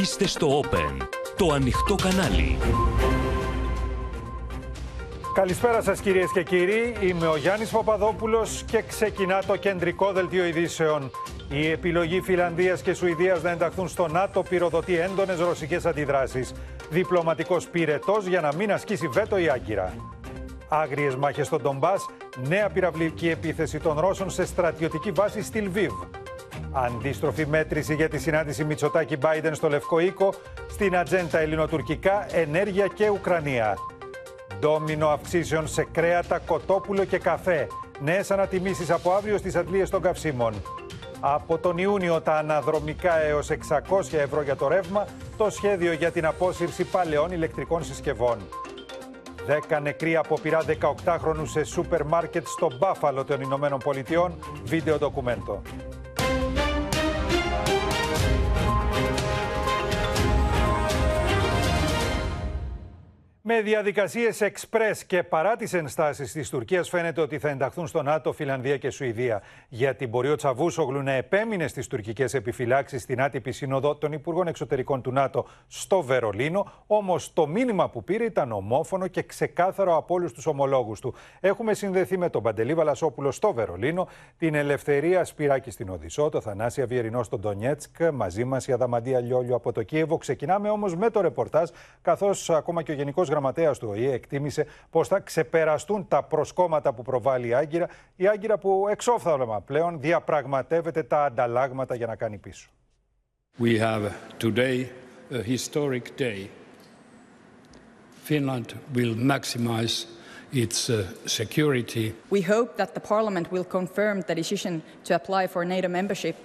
Είστε στο Open, το ανοιχτό κανάλι. Καλησπέρα σας κυρίες και κύριοι, είμαι ο Γιάννης Παπαδόπουλος και ξεκινά το κεντρικό δελτίο ειδήσεων. Η επιλογή Φιλανδίας και Σουηδίας να ενταχθούν στο ΝΑΤΟ πυροδοτεί έντονες ρωσικές αντιδράσεις. Διπλωματικός πυρετός για να μην ασκήσει βέτο η Άγκυρα. Άγριες μάχες στον Ντομπάς, νέα πυραυλική επίθεση των Ρώσων σε στρατιωτική βάση στη Λβίβ. Αντίστροφη μέτρηση για τη συνάντηση Μητσοτάκη Μπάιντεν στο Λευκό Οίκο, στην ατζέντα ελληνοτουρκικά, ενέργεια και Ουκρανία. Ντόμινο αυξήσεων σε κρέατα, κοτόπουλο και καφέ. Νέες ανατιμήσεις από αύριο στις αντλίες των καυσίμων. Από τον Ιούνιο τα αναδρομικά έως 600 ευρώ για το ρεύμα, το σχέδιο για την απόσυρση παλαιών ηλεκτρικών συσκευών. 10 νεκροί από πειρά 18χρονου σε σούπερ μάρκετ στο Μπάφαλο των Ηνωμένων Πολιτειών. Βίντεο ντοκουμέντο. Με διαδικασίες εξπρές και παρά τις ενστάσεις της Τουρκίας, φαίνεται ότι θα ενταχθούν στο ΝΑΤΟ Φιλανδία και Σουηδία. Γιατί μπορεί ο Τσαβούσογλου να επέμεινε στις τουρκικές επιφυλάξεις στην άτυπη σύνοδο των Υπουργών Εξωτερικών του ΝΑΤΟ στο Βερολίνο. Όμως το μήνυμα που πήρε ήταν ομόφωνο και ξεκάθαρο από όλους τους ομολόγους του. Έχουμε συνδεθεί με τον Παντελή Βαλασόπουλο στο Βερολίνο, την Ελευθερία Σπυράκη στην Οδυσσό, το Θανάσια Βιερινό στον Ντονιέτσκ, μαζί μας η Αδαμαντία Λιόλιο από το Κίεβο. Ξεκινάμε όμως με το ρεπορτάζ, καθώς ακόμα και ο Γενικός γραμματέα του ΟΗΕ εκτίμησε πω θα ξεπεραστούν τα προσκόμματα που προβάλλει η Άγκυρα. Η Άγκυρα που εξόφθαλμα πλέον διαπραγματεύεται τα ανταλλάγματα για να κάνει πίσω. We have today a historic day. Finland will maximize its uh, security. We hope that the Parliament will confirm the decision to apply for NATO membership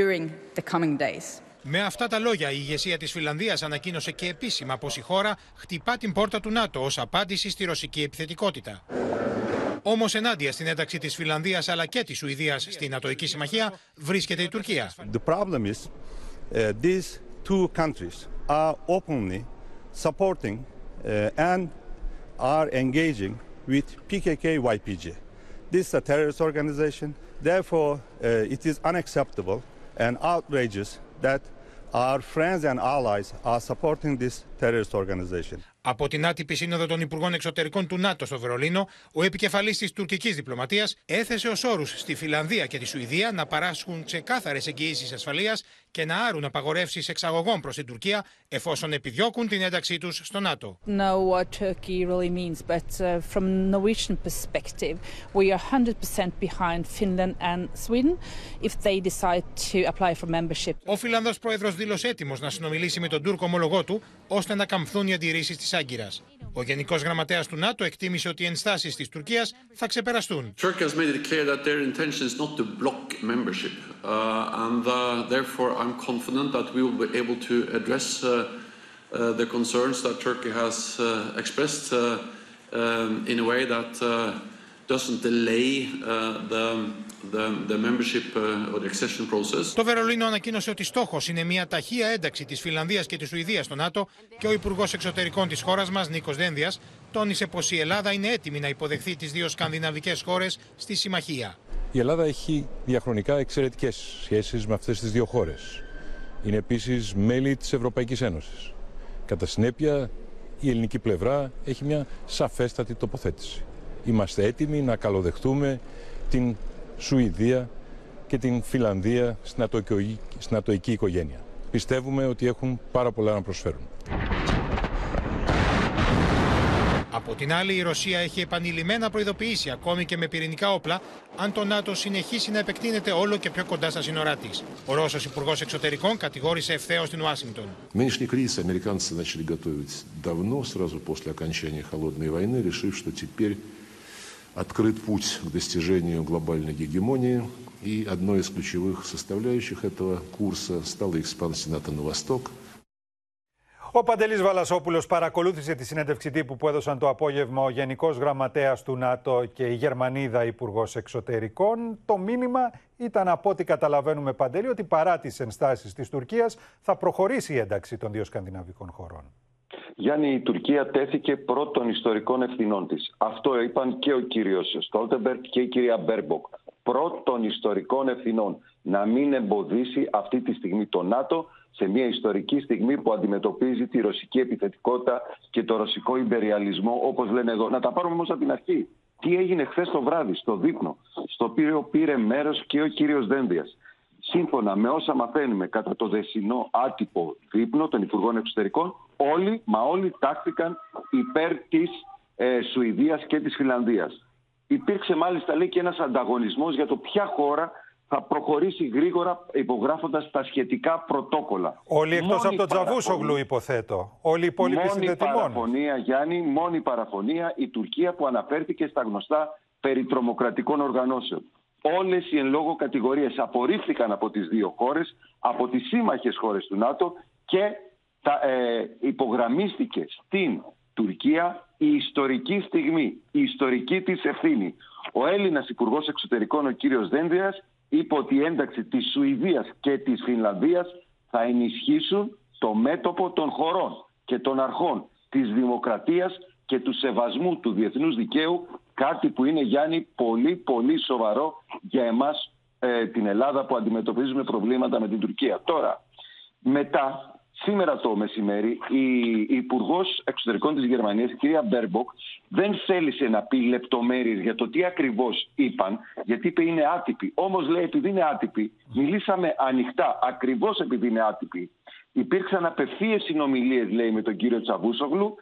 during the coming days. Με αυτά τα λόγια, η ηγεσία της Φιλανδίας ανακοίνωσε και επίσημα πως η χώρα χτυπά την πόρτα του ΝΑΤΟ ως απάντηση στη ρωσική επιθετικότητα. Όμως, ενάντια στην ένταξη της Φιλανδίας αλλά και της Σουηδίας στην Νατοϊκή Συμμαχία βρίσκεται η Τουρκία. The problem is uh, these two countries are openly supporting uh, and are engaging with PKK-YPG. This is a terrorist organization. Therefore, uh, it is unacceptable and outrageous that our friends and allies are supporting this terrorist organization. Από την άτυπη σύνοδο των Υπουργών Εξωτερικών του ΝΑΤΟ στο Βερολίνο, ο επικεφαλής της τουρκικής διπλωματίας έθεσε ως όρους στη Φιλανδία και τη Σουηδία να παράσχουν ξεκάθαρες εγγυήσεις ασφαλείας και να άρουν απαγορεύσεις εξαγωγών προς την Τουρκία εφόσον επιδιώκουν την ένταξή τους στο ΝΑΤΟ. know what Turkey really means, but uh, from Norwegian perspective, we are 100% behind Finland and Sweden if they decide to apply for membership. Ο Φιλανδός πρόεδρος δήλωσε έτοιμος να συνομιλήσει με τον Τούρκο ομολογό του Ωστόσο, να καμφθούν οι αντιρρήσεις της Άγκυρας. Ο Γενικός Γραμματέας του ΝΑΤΟ εκτίμησε ότι οι ενστάσεις της Τουρκίας θα ξεπεραστούν uh, doesn't delay uh, the, the, the membership uh, or the accession process. Το Βερολίνο ανακοίνωσε ότι στόχος είναι μια ταχεία ένταξη της Φιλανδίας και της Σουηδίας στο ΝΑΤΟ και ο Υπουργός Εξωτερικών της χώρας μας, Νίκος Δένδιας, τόνισε πως η Ελλάδα είναι έτοιμη να υποδεχθεί τις δύο σκανδιναβικές χώρες στη συμμαχία. Η Ελλάδα έχει διαχρονικά εξαιρετικές σχέσεις με αυτές τις δύο χώρες. Είναι επίσης μέλη της Ευρωπαϊκής Ένωσης. Κατά συνέπεια, η ελληνική πλευρά έχει μια σαφέστατη τοποθέτηση Είμαστε έτοιμοι να καλοδεχτούμε την Σουηδία και την Φιλανδία στην ατοική, στην ατοική οικογένεια. Πιστεύουμε ότι έχουν πάρα πολλά να προσφέρουν. Από την άλλη, η Ρωσία έχει επανειλημμένα προειδοποιήσει, ακόμη και με πυρηνικά όπλα, αν το ΝΑΤΟ συνεχίσει να επεκτείνεται όλο και πιο κοντά στα σύνορά τη. Ο Ρώσο Υπουργό Εξωτερικών κατηγόρησε ευθέω την Ουάσιγκτον. Нынешний кризис американцы начали готовить давно, сразу после окончания Холодной войны, решив, что теперь открыт путь к достижению глобальной гегемонии. И одной из ключевых составляющих этого курса стала экспансия НАТО на восток – Ο Παντελής Βαλασόπουλος παρακολούθησε τη συνέντευξη τύπου που έδωσαν το απόγευμα ο Γενικός Γραμματέας του ΝΑΤΟ και η Γερμανίδα Υπουργός Εξωτερικών. Το μήνυμα ήταν από ό,τι καταλαβαίνουμε Παντελή ότι παρά τις ενστάσεις της Τουρκίας θα προχωρήσει η ένταξη των δύο σκανδιναβικών χωρών. Γιάννη, η Τουρκία τέθηκε προ των ιστορικών ευθυνών της. Αυτό είπαν και ο κύριος Στόλτεμπεργκ και η κυρία Μπέρμποκ. Προ των ιστορικών ευθυνών να μην εμποδίσει αυτή τη στιγμή το ΝΑΤΟ σε μια ιστορική στιγμή που αντιμετωπίζει τη ρωσική επιθετικότητα και το ρωσικό ιμπεριαλισμό, όπως λένε εδώ. Να τα πάρουμε όμως από την αρχή. Τι έγινε χθες το βράδυ στο δείπνο, στο οποίο πήρε μέρος και ο κύριος Δένδιας. Σύμφωνα με όσα μαθαίνουμε κατά το δεσινό άτυπο δείπνο των Υπουργών Εξωτερικών, όλοι, μα όλοι τάχθηκαν υπέρ της ε, Σουηδίας και της Φιλανδίας. Υπήρξε μάλιστα λέει και ένας ανταγωνισμός για το ποια χώρα θα προχωρήσει γρήγορα υπογράφοντας τα σχετικά πρωτόκολλα. Όλοι εκτός από τον Τζαβούσογλου, υποθέτω. Όλοι οι υπόλοιποι συνδετημόνοι. Μόνη παραφωνία, Γιάννη, μόνη παραφωνία η Τουρκία που αναφέρθηκε στα γνωστά περί τρομοκρατικών οργανώσεων. Όλες οι εν λόγω κατηγορίες απορρίφθηκαν από τις δύο χώρες, από τις σύμμαχες χώρες του ΝΑΤΟ και τα, ε, υπογραμμίστηκε στην Τουρκία η ιστορική στιγμή, η ιστορική της ευθύνη. Ο Έλληνας Υπουργός Εξωτερικών, ο κύριος Δένδιας, είπε ότι η ένταξη της Σουηδίας και της Φινλανδίας θα ενισχύσουν το μέτωπο των χωρών και των αρχών της δημοκρατίας και του σεβασμού του διεθνούς δικαίου, κάτι που είναι Γιάννη πολύ πολύ σοβαρό για εμάς ε, την Ελλάδα που αντιμετωπίζουμε προβλήματα με την Τουρκία. Τώρα, μετά Σήμερα το μεσημέρι η Υπουργός Εξωτερικών της Γερμανίας, η κυρία Μπέρμποκ, δεν θέλησε να πει λεπτομέρειες για το τι ακριβώς είπαν, γιατί είπε είναι άτυπη. Όμως λέει επειδή είναι άτυπη, μιλήσαμε ανοιχτά, ακριβώς επειδή είναι άτυπη. Υπήρξαν απευθείες συνομιλίες, λέει, με τον κύριο Τσαβούσογλου.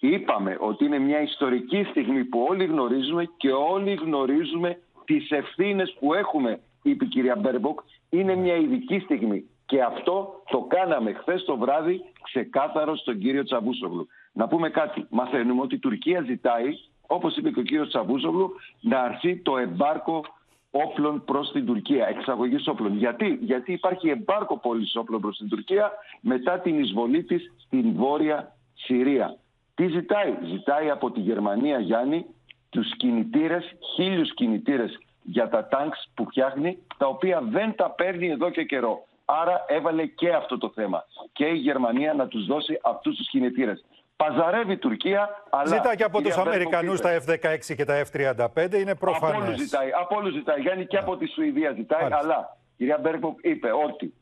Είπαμε ότι είναι μια ιστορική στιγμή που όλοι γνωρίζουμε και όλοι γνωρίζουμε τις ευθύνες που έχουμε, είπε η κυρία Μπέρμποκ. Είναι μια ειδική στιγμή. Και αυτό το κάναμε χθες το βράδυ ξεκάθαρο στον κύριο Τσαβούσογλου. Να πούμε κάτι. Μαθαίνουμε ότι η Τουρκία ζητάει, όπως είπε και ο κύριος Τσαβούσογλου, να αρθεί το εμπάργκο όπλων προς την Τουρκία, εξαγωγής όπλων. Γιατί, Γιατί υπάρχει εμπάργκο πώληση όπλων προς την Τουρκία μετά την εισβολή της στην Βόρεια Συρία. Τι ζητάει, ζητάει από τη Γερμανία Γιάννη τους κινητήρες, χίλιους κινητήρες για τα τάγκς που φτιάχνει, τα οποία δεν τα παίρνει εδώ και καιρό. Άρα έβαλε και αυτό το θέμα. Και η Γερμανία να τους δώσει αυτούς τους κινητήρες. Παζαρεύει η Τουρκία, αλλά... Ζητά και από τους Αμερικανούς τα F-16 και τα F-35, είναι προφανές. Από όλους ζητάει, από όλους ζητάει. Γιάννη και από τη Σουηδία ζητάει, αλλά η κυρία Μπέρκοπ είπε ότι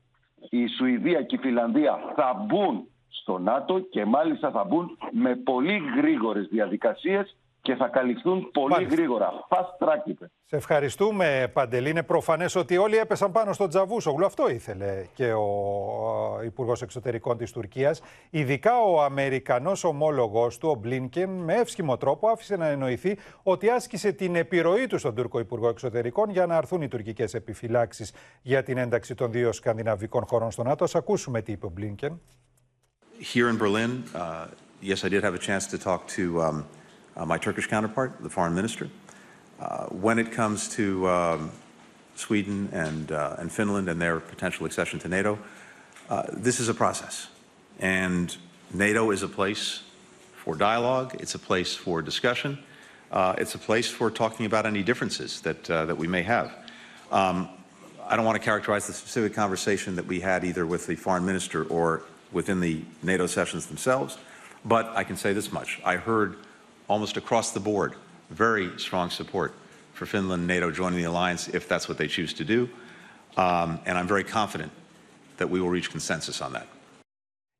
η Σουηδία και η Φιλανδία θα μπουν στο ΝΑΤΟ και μάλιστα θα μπουν με πολύ γρήγορες διαδικασίες και θα καλυφθούν πολύ Μάλιστα. γρήγορα. Fast track είπε. Σε ευχαριστούμε Παντελή. Είναι προφανές ότι όλοι έπεσαν πάνω στον Τζαβούσογλου. Αυτό ήθελε και ο Υπουργός Εξωτερικών της Τουρκίας. Ειδικά ο Αμερικανός ομόλογος του, ο Μπλίνκεν, με εύσχυμο τρόπο άφησε να εννοηθεί ότι άσκησε την επιρροή του στον Τούρκο Υπουργό Εξωτερικών για να αρθούν οι τουρκικές επιφυλάξεις για την ένταξη των δύο σκανδιναβικών χωρών στο ΝΑΤΟ. Ας ακούσουμε τι είπε ο Μπλίνκεν. Here in Berlin, uh, yes, I did have a chance to talk to um, uh, my Turkish counterpart, the foreign minister. Uh, when it comes to um, Sweden and, uh, and Finland and their potential accession to NATO, uh, this is a process. And NATO is a place for dialogue, it's a place for discussion, it's a place for talking about any differences that, that we may have. Um, I don't want to characterize the specific conversation that we had either with the foreign minister or within the NATO sessions themselves, but I can say this much. I heard almost across the board, very strong support for Finland and NATO joining the alliance if that's what they choose to do. Um, and I'm very confident that we will reach consensus on that.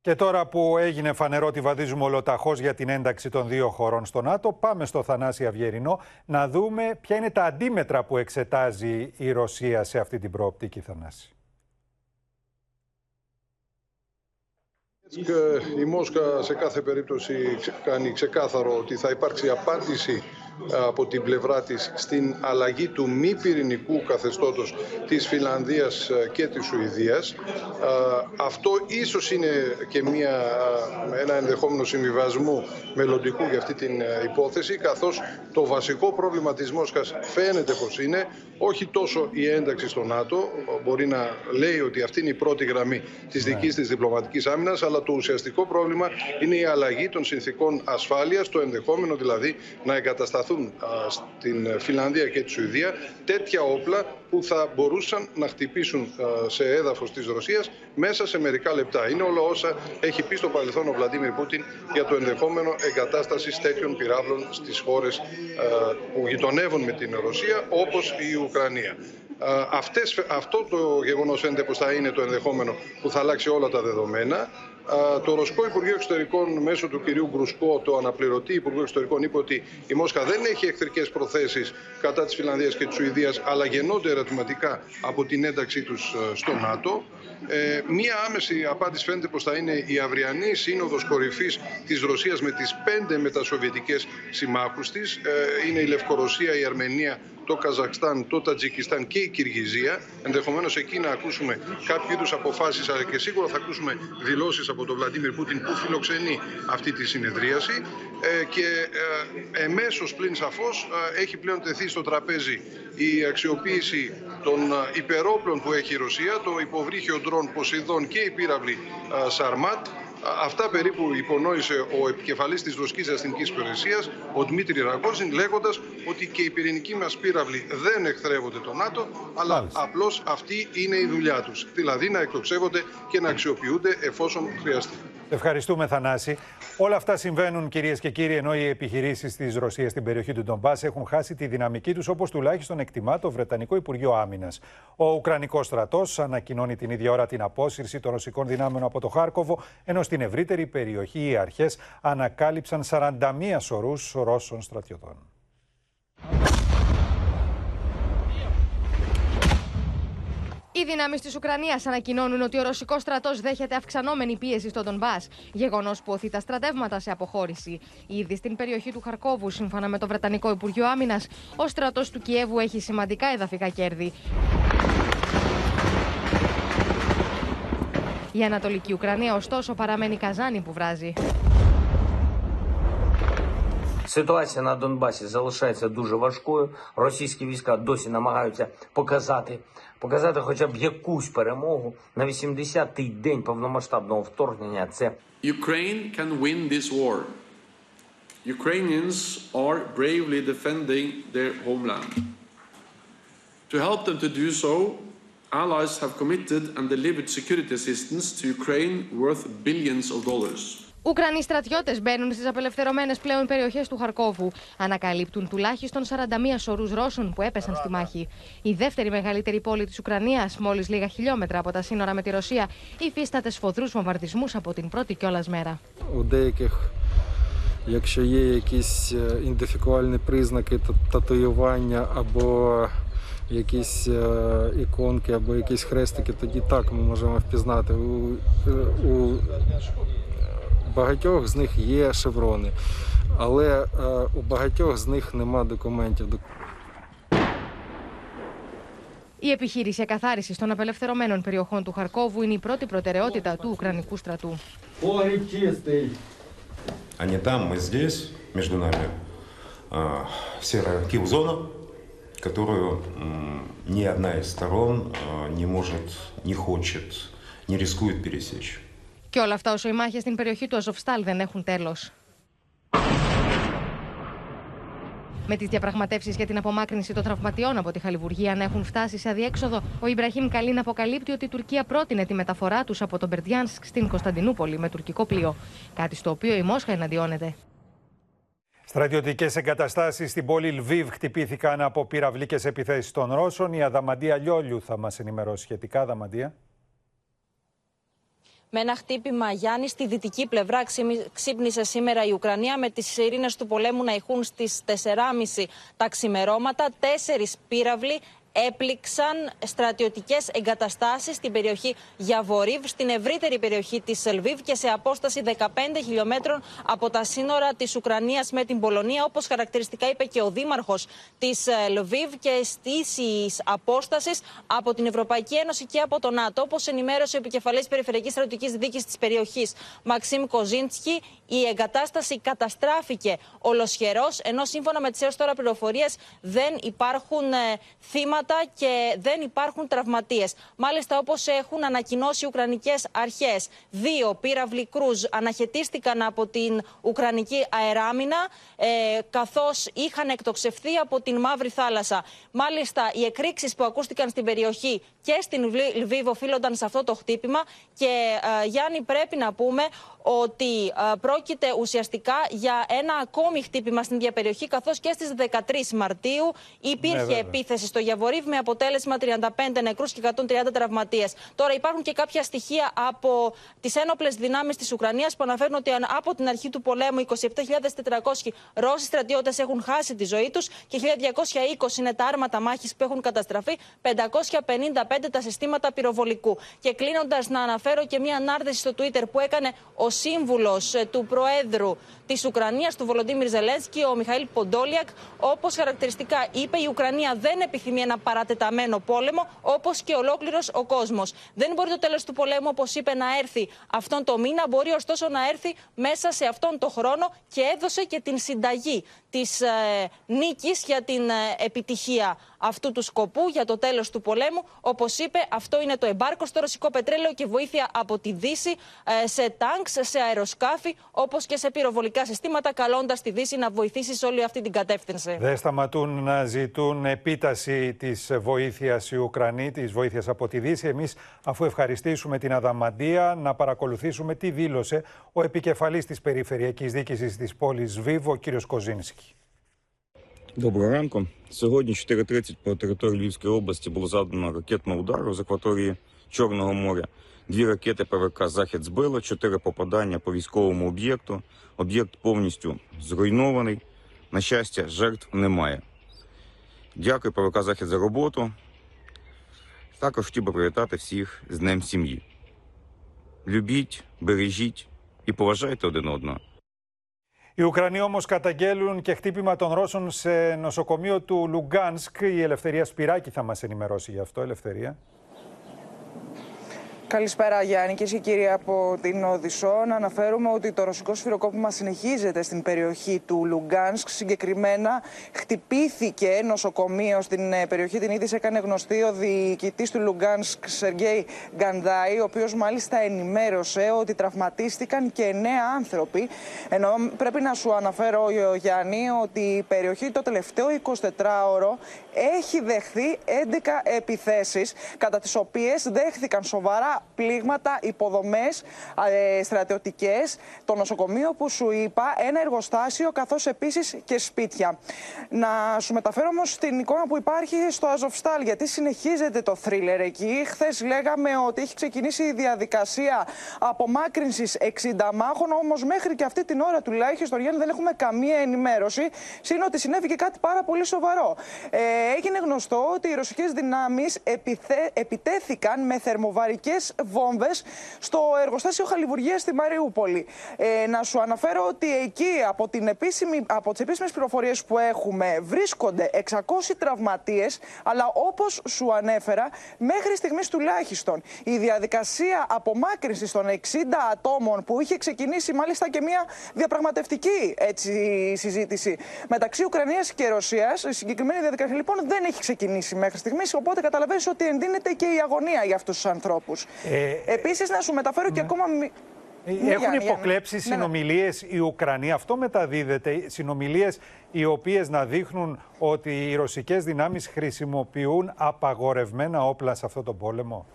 Και τώρα που έγινε φανερό ότι βαδίζουμε ολοταχώς για την ένταξη των δύο χωρών στο ΝΑΤΟ, πάμε στο Θανάση Αυγερινό να δούμε ποια είναι τα αντίμετρα που εξετάζει η Ρωσία σε αυτή την προοπτική, Θανάση. Η Μόσχα σε κάθε περίπτωση κάνει ξεκάθαρο ότι θα υπάρξει απάντηση από την πλευρά της στην αλλαγή του μη πυρηνικού καθεστώτος της Φιλανδίας ε, και της Σουηδίας. Αυτό ίσως είναι και μια, ένα ενδεχόμενο συμβιβασμό μελλοντικού για αυτή την ε, υπόθεση, καθώς το βασικό πρόβλημα της Μόσχας φαίνεται πως είναι όχι τόσο η ένταξη στο ΝΑΤΟ, μπορεί να λέει ότι αυτή είναι η πρώτη γραμμή της ναι. δικής της διπλωματικής άμυνας, αλλά το ουσιαστικό πρόβλημα είναι η αλλαγή των συνθήκων ασφάλειας, το ενδεχόμενο δηλαδή να εγκατασταθούν στην Φιλανδία και τη Σουηδία τέτοια όπλα που θα μπορούσαν να χτυπήσουν σε έδαφος της Ρωσίας μέσα σε μερικά λεπτά. Είναι όλα όσα έχει πει στο παρελθόν ο Βλαντίμιρ Πούτιν για το ενδεχόμενο εγκατάστασης τέτοιων πυράβλων στις χώρες που γειτονεύουν με την Ρωσία όπως η Ουκρανία. Αυτές, αυτό το γεγονός φαίνεται πως θα είναι το ενδεχόμενο που θα αλλάξει όλα τα δεδομένα. Το Ρωσικό Υπουργείο Εξωτερικών μέσω του κυρίου Γκρουσκό, το αναπληρωτή Υπουργείο Εξωτερικών, είπε ότι η Μόσχα δεν έχει εχθρικές προθέσεις κατά της Φιλανδίας και της Σουηδίας, αλλά γεννώνται ερωτηματικά από την ένταξή τους στο ΝΑΤΟ. Ε, μία άμεση απάντηση φαίνεται πως θα είναι η αυριανή σύνοδος κορυφής της Ρωσίας με τις πέντε μετασοβιετικές συμμάχους της. Ε, είναι η Λευκορωσία, η Αρμενία, το Καζακστάν, το Τατζικιστάν και η Κυργιζία. Ενδεχομένως εκεί να ακούσουμε κάποιο είδους αποφάσεις, αλλά και σίγουρα θα ακούσουμε δηλώσεις από τον Βλαντίμιρ Πούτιν που φιλοξενεί αυτή τη συνεδρίαση. Ε, και ε, εμέσως πλην σαφώς ε, έχει πλέον τεθεί στο τραπέζι η αξιοποίηση των υπερόπλων που έχει η Ρωσία, το υποβρύχιο ντρόν Ποσειδών και η πύραυλη Σαρμάτ Αυτά περίπου υπονόησε ο επικεφαλής της Ρωσικής Αστυνικής Υπηρεσίας, ο Δημήτρη Ραγκόζιν, λέγοντας ότι και οι πυρηνικοί μας πύραυλοι δεν εχθρεύονται το ΝΑΤΟ, αλλά Μάλιστα. απλώς αυτή είναι η δουλειά τους. Δηλαδή να εκτοξεύονται και να αξιοποιούνται εφόσον χρειαστεί. Ευχαριστούμε, Θανάση. Όλα αυτά συμβαίνουν, κυρίες και κύριοι, ενώ οι επιχειρήσεις της Ρωσίας στην περιοχή του Ντομπά έχουν χάσει τη δυναμική τους, όπως τουλάχιστον εκτιμά το Βρετανικό Υπουργείο Άμυνας. Ο Ουκρανικός στρατός ανακοινώνει την ίδια ώρα την απόσυρση των ρωσικών δυνάμεων από το Χάρκοβο, ενώ στην ευρύτερη περιοχή οι αρχές ανακάλυψαν 41 σωρούς Ρώσων στρατιωτών. Οι δυνάμει τη Ουκρανία ανακοινώνουν ότι ο ρωσικό στρατό δέχεται αυξανόμενη πίεση στον Ντομπά, γεγονό που οθεί τα στρατεύματα σε αποχώρηση. Ήδη στην περιοχή του Χαρκόβου, σύμφωνα με το Βρετανικό Υπουργείο Άμυνα, ο στρατό του Κιέβου έχει σημαντικά εδαφικά κέρδη. Η Ανατολική Ουκρανία, ωστόσο, παραμένει καζάνι που βράζει. Ситуація на Донбасі залишається дуже важкою. Російські війська досі намагаються показати, показати хоча б якусь перемогу на 80-й день повномасштабного вторгнення. Це Ukraine can win this war. Ukrainians are bravely defending their homeland. To help them to do so, allies have committed and delivered security assistance to Ukraine worth billions of dollars. Ουκρανοί στρατιώτε μπαίνουν στι απελευθερωμένε πλέον περιοχέ του Χαρκόβου. Ανακαλύπτουν τουλάχιστον 41 σωρού Ρώσων που έπεσαν στη μάχη. Η δεύτερη μεγαλύτερη πόλη τη Ουκρανία, μόλι λίγα χιλιόμετρα από τα σύνορα με τη Ρωσία, υφίσταται σφοδρού βομβαρδισμού από την πρώτη κιόλα μέρα. Якщо є якісь ідентифікувальні признаки татуювання або якісь іконки, або якісь хрестики, тоді так ми можемо впізнати. У, у багатьох з них є шеврони, але у багатьох з них нема документів. Η επιχείρηση εκαθάριση των απελευθερωμένων περιοχών του Χαρκόβου είναι η πρώτη προτεραιότητα του Ουκρανικού στρατού. Они там, мы здесь, между нами серая килл-зона, которую ни одна из сторон не может, не хочет, не рискует пересечь. Και όλα αυτά όσο οι μάχες στην περιοχή του Αζοφστάλ δεν έχουν τέλος. Με τις διαπραγματεύσεις για την απομάκρυνση των τραυματιών από τη Χαλιβουργία να έχουν φτάσει σε αδιέξοδο, ο Ιμπραχήμ Καλίν αποκαλύπτει ότι η Τουρκία πρότεινε τη μεταφορά τους από τον Μπερντιάνσκ στην Κωνσταντινούπολη με τουρκικό πλοίο. Κάτι στο οποίο η Μόσχα εναντιώνεται. Στρατιωτικές εγκαταστάσεις στην πόλη Λβίβ χτυπήθηκαν από πυραυλικές επιθέσεις των Ρώσων. Η Αδαμαντία Λιόλιου θα μας ενημερώσει σχετικά. Αδαμαντία με ένα χτύπημα Γιάννη στη δυτική πλευρά. Ξύπνησε σήμερα η Ουκρανία με τις ειρήνε του πολέμου να ηχούν στις 4.30 τα ξημερώματα. Τέσσερις πύραυλοι έπληξαν στρατιωτικές εγκαταστάσεις στην περιοχή Γιαβορίβ, στην ευρύτερη περιοχή της Λβίβ και σε απόσταση 15 χιλιόμετρων από τα σύνορα της Ουκρανίας με την Πολωνία, όπως χαρακτηριστικά είπε και ο δήμαρχος της ε, Λβίβ και στις απόστασης από την Ευρωπαϊκή Ένωση και από το ΝΑΤΟ, όπως ενημέρωσε ο επικεφαλής περιφερειακής στρατιωτικής δίκης της περιοχής Μαξίμ Κοζίντσκι, η εγκατάσταση καταστράφηκε ολοσχερός, ενώ σύμφωνα με τις έως τώρα πληροφορίες δεν υπάρχουν ε, θύματα και δεν υπάρχουν τραυματίες. Μάλιστα, όπως έχουν ανακοινώσει οι Ουκρανικές αρχές, δύο πύραυλοι κρούζ αναχαιτίστηκαν από την Ουκρανική αεράμινα, ε, καθώς είχαν εκτοξευθεί από την Μαύρη Θάλασσα. Μάλιστα, οι εκρήξεις που ακούστηκαν στην περιοχή και στην Λβίβ οφείλονταν σε αυτό το χτύπημα. Και ε, Γιάννη, πρέπει να πούμε ότι ε, πρόκειται ουσιαστικά για ένα ακόμη χτύπημα στην ίδια περιοχή, καθώς και στις 13 Μαρτίου υπήρχε ναι, επίθεση στο Γιαβορή Λιβύβ με αποτέλεσμα 35 νεκρούς και 130 τραυματίες. Τώρα υπάρχουν και κάποια στοιχεία από τις ένοπλες δυνάμεις της Ουκρανίας που αναφέρουν ότι από την αρχή του πολέμου 27.400 Ρώσοι στρατιώτες έχουν χάσει τη ζωή τους και 1.220 είναι τα άρματα μάχης που έχουν καταστραφεί, 555 τα συστήματα πυροβολικού. Και κλείνοντας, να αναφέρω και μια ανάρτηση στο Twitter που έκανε ο σύμβουλος ε, του Προέδρου της Ουκρανίας, του Βολοντίμιρ Ζελένσκι, ο Μιχαήλ Ποντόλιακ, όπως χαρακτηριστικά είπε, η Ουκρανία δεν επιθυμεί ένα παρατεταμένο πόλεμο, όπως και ολόκληρος ο κόσμος. Δεν μπορεί το τέλος του πολέμου, όπως είπε, να έρθει αυτόν το μήνα, μπορεί ωστόσο να έρθει μέσα σε αυτόν τον χρόνο και έδωσε και την συνταγή της ε, νίκης για την ε, επιτυχία αυτού του σκοπού, για το τέλος του πολέμου. Όπως είπε, αυτό είναι το εμπάρκο στο ρωσικό πετρέλαιο και βοήθεια από τη Δύση ε, σε τάγκς, σε αεροσκάφη, όπως και σε πυροβολικά συστήματα, καλώντας τη Δύση να βοηθήσει σε όλη αυτή την κατεύθυνση. Δεν σταματούν να ζητούν επίταση της βοήθειας οι Ουκρανοί, της βοήθειας από τη Δύση. Εμείς, αφού ευχαριστήσουμε την Αδαμαντία, να παρακολουθήσουμε τι δήλωσε ο επικεφαλής της Περιφερειακής Δίκησης της πόλης Βίβο, ο κύριος Κοζίνσκι. Доброго ранку. Сьогодні 4.30 по території Львівської області було задано ракетного удару з акваторії Чорного моря. Дві ракети ПВК Захід збило, чотири попадання по військовому об'єкту. Об'єкт повністю зруйнований. На щастя, жертв немає. Дякую ПВК Захід за роботу. Також хотів би привітати всіх з Днем сім'ї. Любіть, бережіть і поважайте один одного. Οι Ουκρανοί όμως καταγγέλλουν και χτύπημα των Ρώσων σε νοσοκομείο του Λουγκάνσκ. Η Ελευθερία Σπυράκη θα μας ενημερώσει γι' αυτό. Ελευθερία. Καλησπέρα Γιάννη και εσύ κύριε από την Οδησσό. Να αναφέρουμε ότι το ρωσικό σφυροκόπημα συνεχίζεται στην περιοχή του Λουγκάνσκ. Συγκεκριμένα χτυπήθηκε νοσοκομείο στην ε, περιοχή. Την είδηση έκανε γνωστή ο διοικητής του Λουγκάνσκ Σεργκέι Γκανδάη, ο οποίος μάλιστα ενημέρωσε ότι τραυματίστηκαν και εννέα άνθρωποι. Ενώ πρέπει να σου αναφέρω Γιάννη ότι η περιοχή το τελευταίο 24ωρο έχει δεχθεί 11 επιθέσεις κατά τις οποίες δέχθηκαν σοβαρά πλήγματα, υποδομές ε, στρατιωτικές, το νοσοκομείο που σου είπα, ένα εργοστάσιο καθώς επίσης και σπίτια. Να σου μεταφέρω όμως την εικόνα που υπάρχει στο Αζοφστάλ γιατί συνεχίζεται το θρίλερ εκεί. Χθες λέγαμε ότι έχει ξεκινήσει η διαδικασία απομάκρυνσης 60 μάχων όμως μέχρι και αυτή την ώρα τουλάχιστον Γιάννη δεν έχουμε καμία ενημέρωση. Σύν ότι συνέβη και κάτι πάρα πολύ σοβαρό. Ε, έγινε γνωστό ότι οι ρωσικές δυνάμεις επιθε... επιτέθηκαν με θερμοβαρικές βόμβες στο εργοστάσιο Χαλιβουργίας στη Μαριούπολη. Ε, να σου αναφέρω ότι εκεί από, την επίσημη, από τις επίσημες πληροφορίες που έχουμε βρίσκονται 600 τραυματίες, αλλά όπως σου ανέφερα, μέχρι στιγμής τουλάχιστον η διαδικασία απομάκρυνσης των 60 ατόμων που είχε ξεκινήσει μάλιστα και μια διαπραγματευτική έτσι, συζήτηση μεταξύ Ουκρανίας και Ρωσίας, η συγκεκριμένη διαδικασία λοιπόν δεν έχει ξεκινήσει μέχρι στιγμής. Οπότε καταλαβαίνεις ότι εντείνεται και η αγωνία για αυτούς τους ανθρώπους. Ε, Επίσης, να σου μεταφέρω και ναι. ακόμα. Ε, έχουν υποκλέψει ναι, ναι. συνομιλίες οι Ουκρανοί. Αυτό μεταδίδεται. Συνομιλίες οι οποίες να δείχνουν ότι οι ρωσικές δυνάμεις χρησιμοποιούν απαγορευμένα όπλα σε αυτό τον πόλεμο.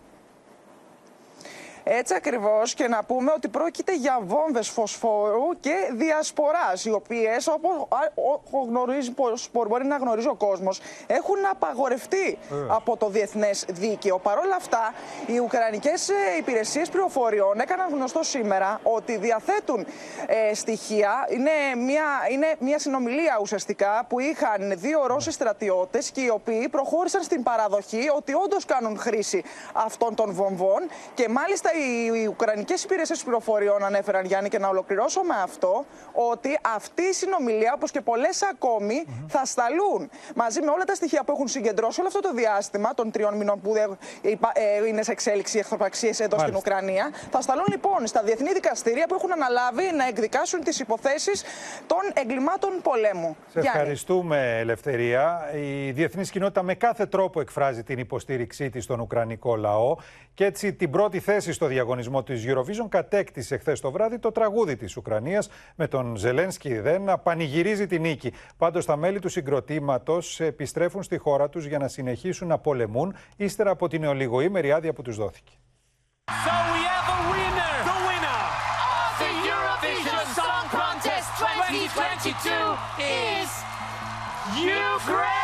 Έτσι ακριβώς και να πούμε ότι πρόκειται για βόμβες φωσφόρου και διασποράς, οι οποίες, όπω γνωρίζει, μπορεί να γνωρίζει ο κόσμος, έχουν απαγορευτεί ε. από το διεθνές δίκαιο. Παρ' όλα αυτά, οι Ουκρανικές ε, υπηρεσίες πληροφοριών έκαναν γνωστό σήμερα ότι διαθέτουν ε, στοιχεία. Είναι μια, είναι μια συνομιλία ουσιαστικά που είχαν δύο Ρώσοι στρατιώτες και οι οποίοι προχώρησαν στην παραδοχή ότι όντως κάνουν χρήση αυτών των βομβών και μάλιστα οι Ουκρανικές υπηρεσίες πληροφοριών ανέφεραν, Γιάννη, και να ολοκληρώσω με αυτό, ότι αυτή η συνομιλία, όπως και πολλές ακόμη, θα σταλούν μαζί με όλα τα στοιχεία που έχουν συγκεντρώσει όλο αυτό το διάστημα των τριών μηνών που ε, είναι σε εξέλιξη οι εχθροπραξίες εδώ στην Ουκρανία. Θα σταλούν λοιπόν στα διεθνή δικαστήρια που έχουν αναλάβει να εκδικάσουν τις υποθέσεις των εγκλημάτων πολέμου. Σε ευχαριστούμε, Ελευθερία. Η διεθνής κοινότητα με κάθε τρόπο εκφράζει την υποστήριξή της στον Ουκρανικό λαό και έτσι την πρώτη θέση στο διαγωνισμό της Eurovision κατέκτησε χθες το βράδυ το τραγούδι της Ουκρανίας με τον Ζελένσκι δε να πανηγυρίζει την νίκη. Πάντως τα μέλη του συγκροτήματος επιστρέφουν στη χώρα τους για να συνεχίσουν να πολεμούν ύστερα από την ολιγοήμερη άδεια που τους δόθηκε. So we have a winner. The winner of the Eurovision Song Contest 2022 is Ukraine!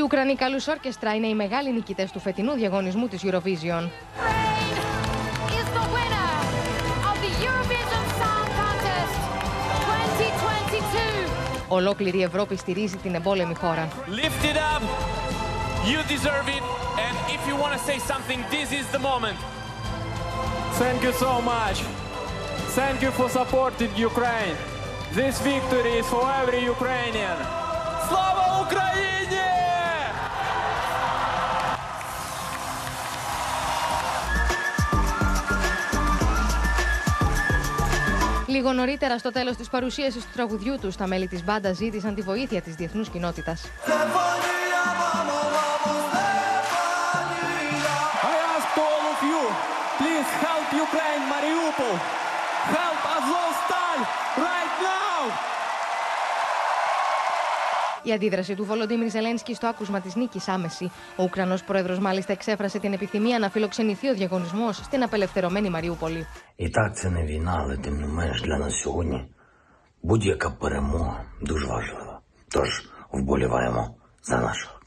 Οι Ουκρανοί Καλούς Όρκεστρα είναι οι μεγάλοι νικητές του φετινού διαγωνισμού της Eurovision. Ολόκληρη η Ευρώπη στηρίζει την εμπόλεμη χώρα. Lift it up. You deserve it. And if you want to say something, this is the moment. Thank you so much. Thank you for supporting Ukraine. This victory is for every Ukrainian. Слава Україні! Λίγο νωρίτερα, στο τέλος της παρουσίασης του τραγουδιού τους, τα μέλη της μπάντα ζήτησαν τη βοήθεια της διεθνούς κοινότητας. I ask all of you, please help Ukraine, Mariupol. Help Azovstal right now. Η αντίδραση του Βολοντίμιρ Ζελένσκι στο άκουσμα τη νίκη άμεση. Ο Ουκρανό πρόεδρο μάλιστα εξέφρασε την επιθυμία να φιλοξενηθεί ο διαγωνισμό στην απελευθερωμένη Μαριούπολη. І так це не війна, але тим не менш для нас сьогодні будь-яка перемога дуже важлива. Тож вболіваємо за наших.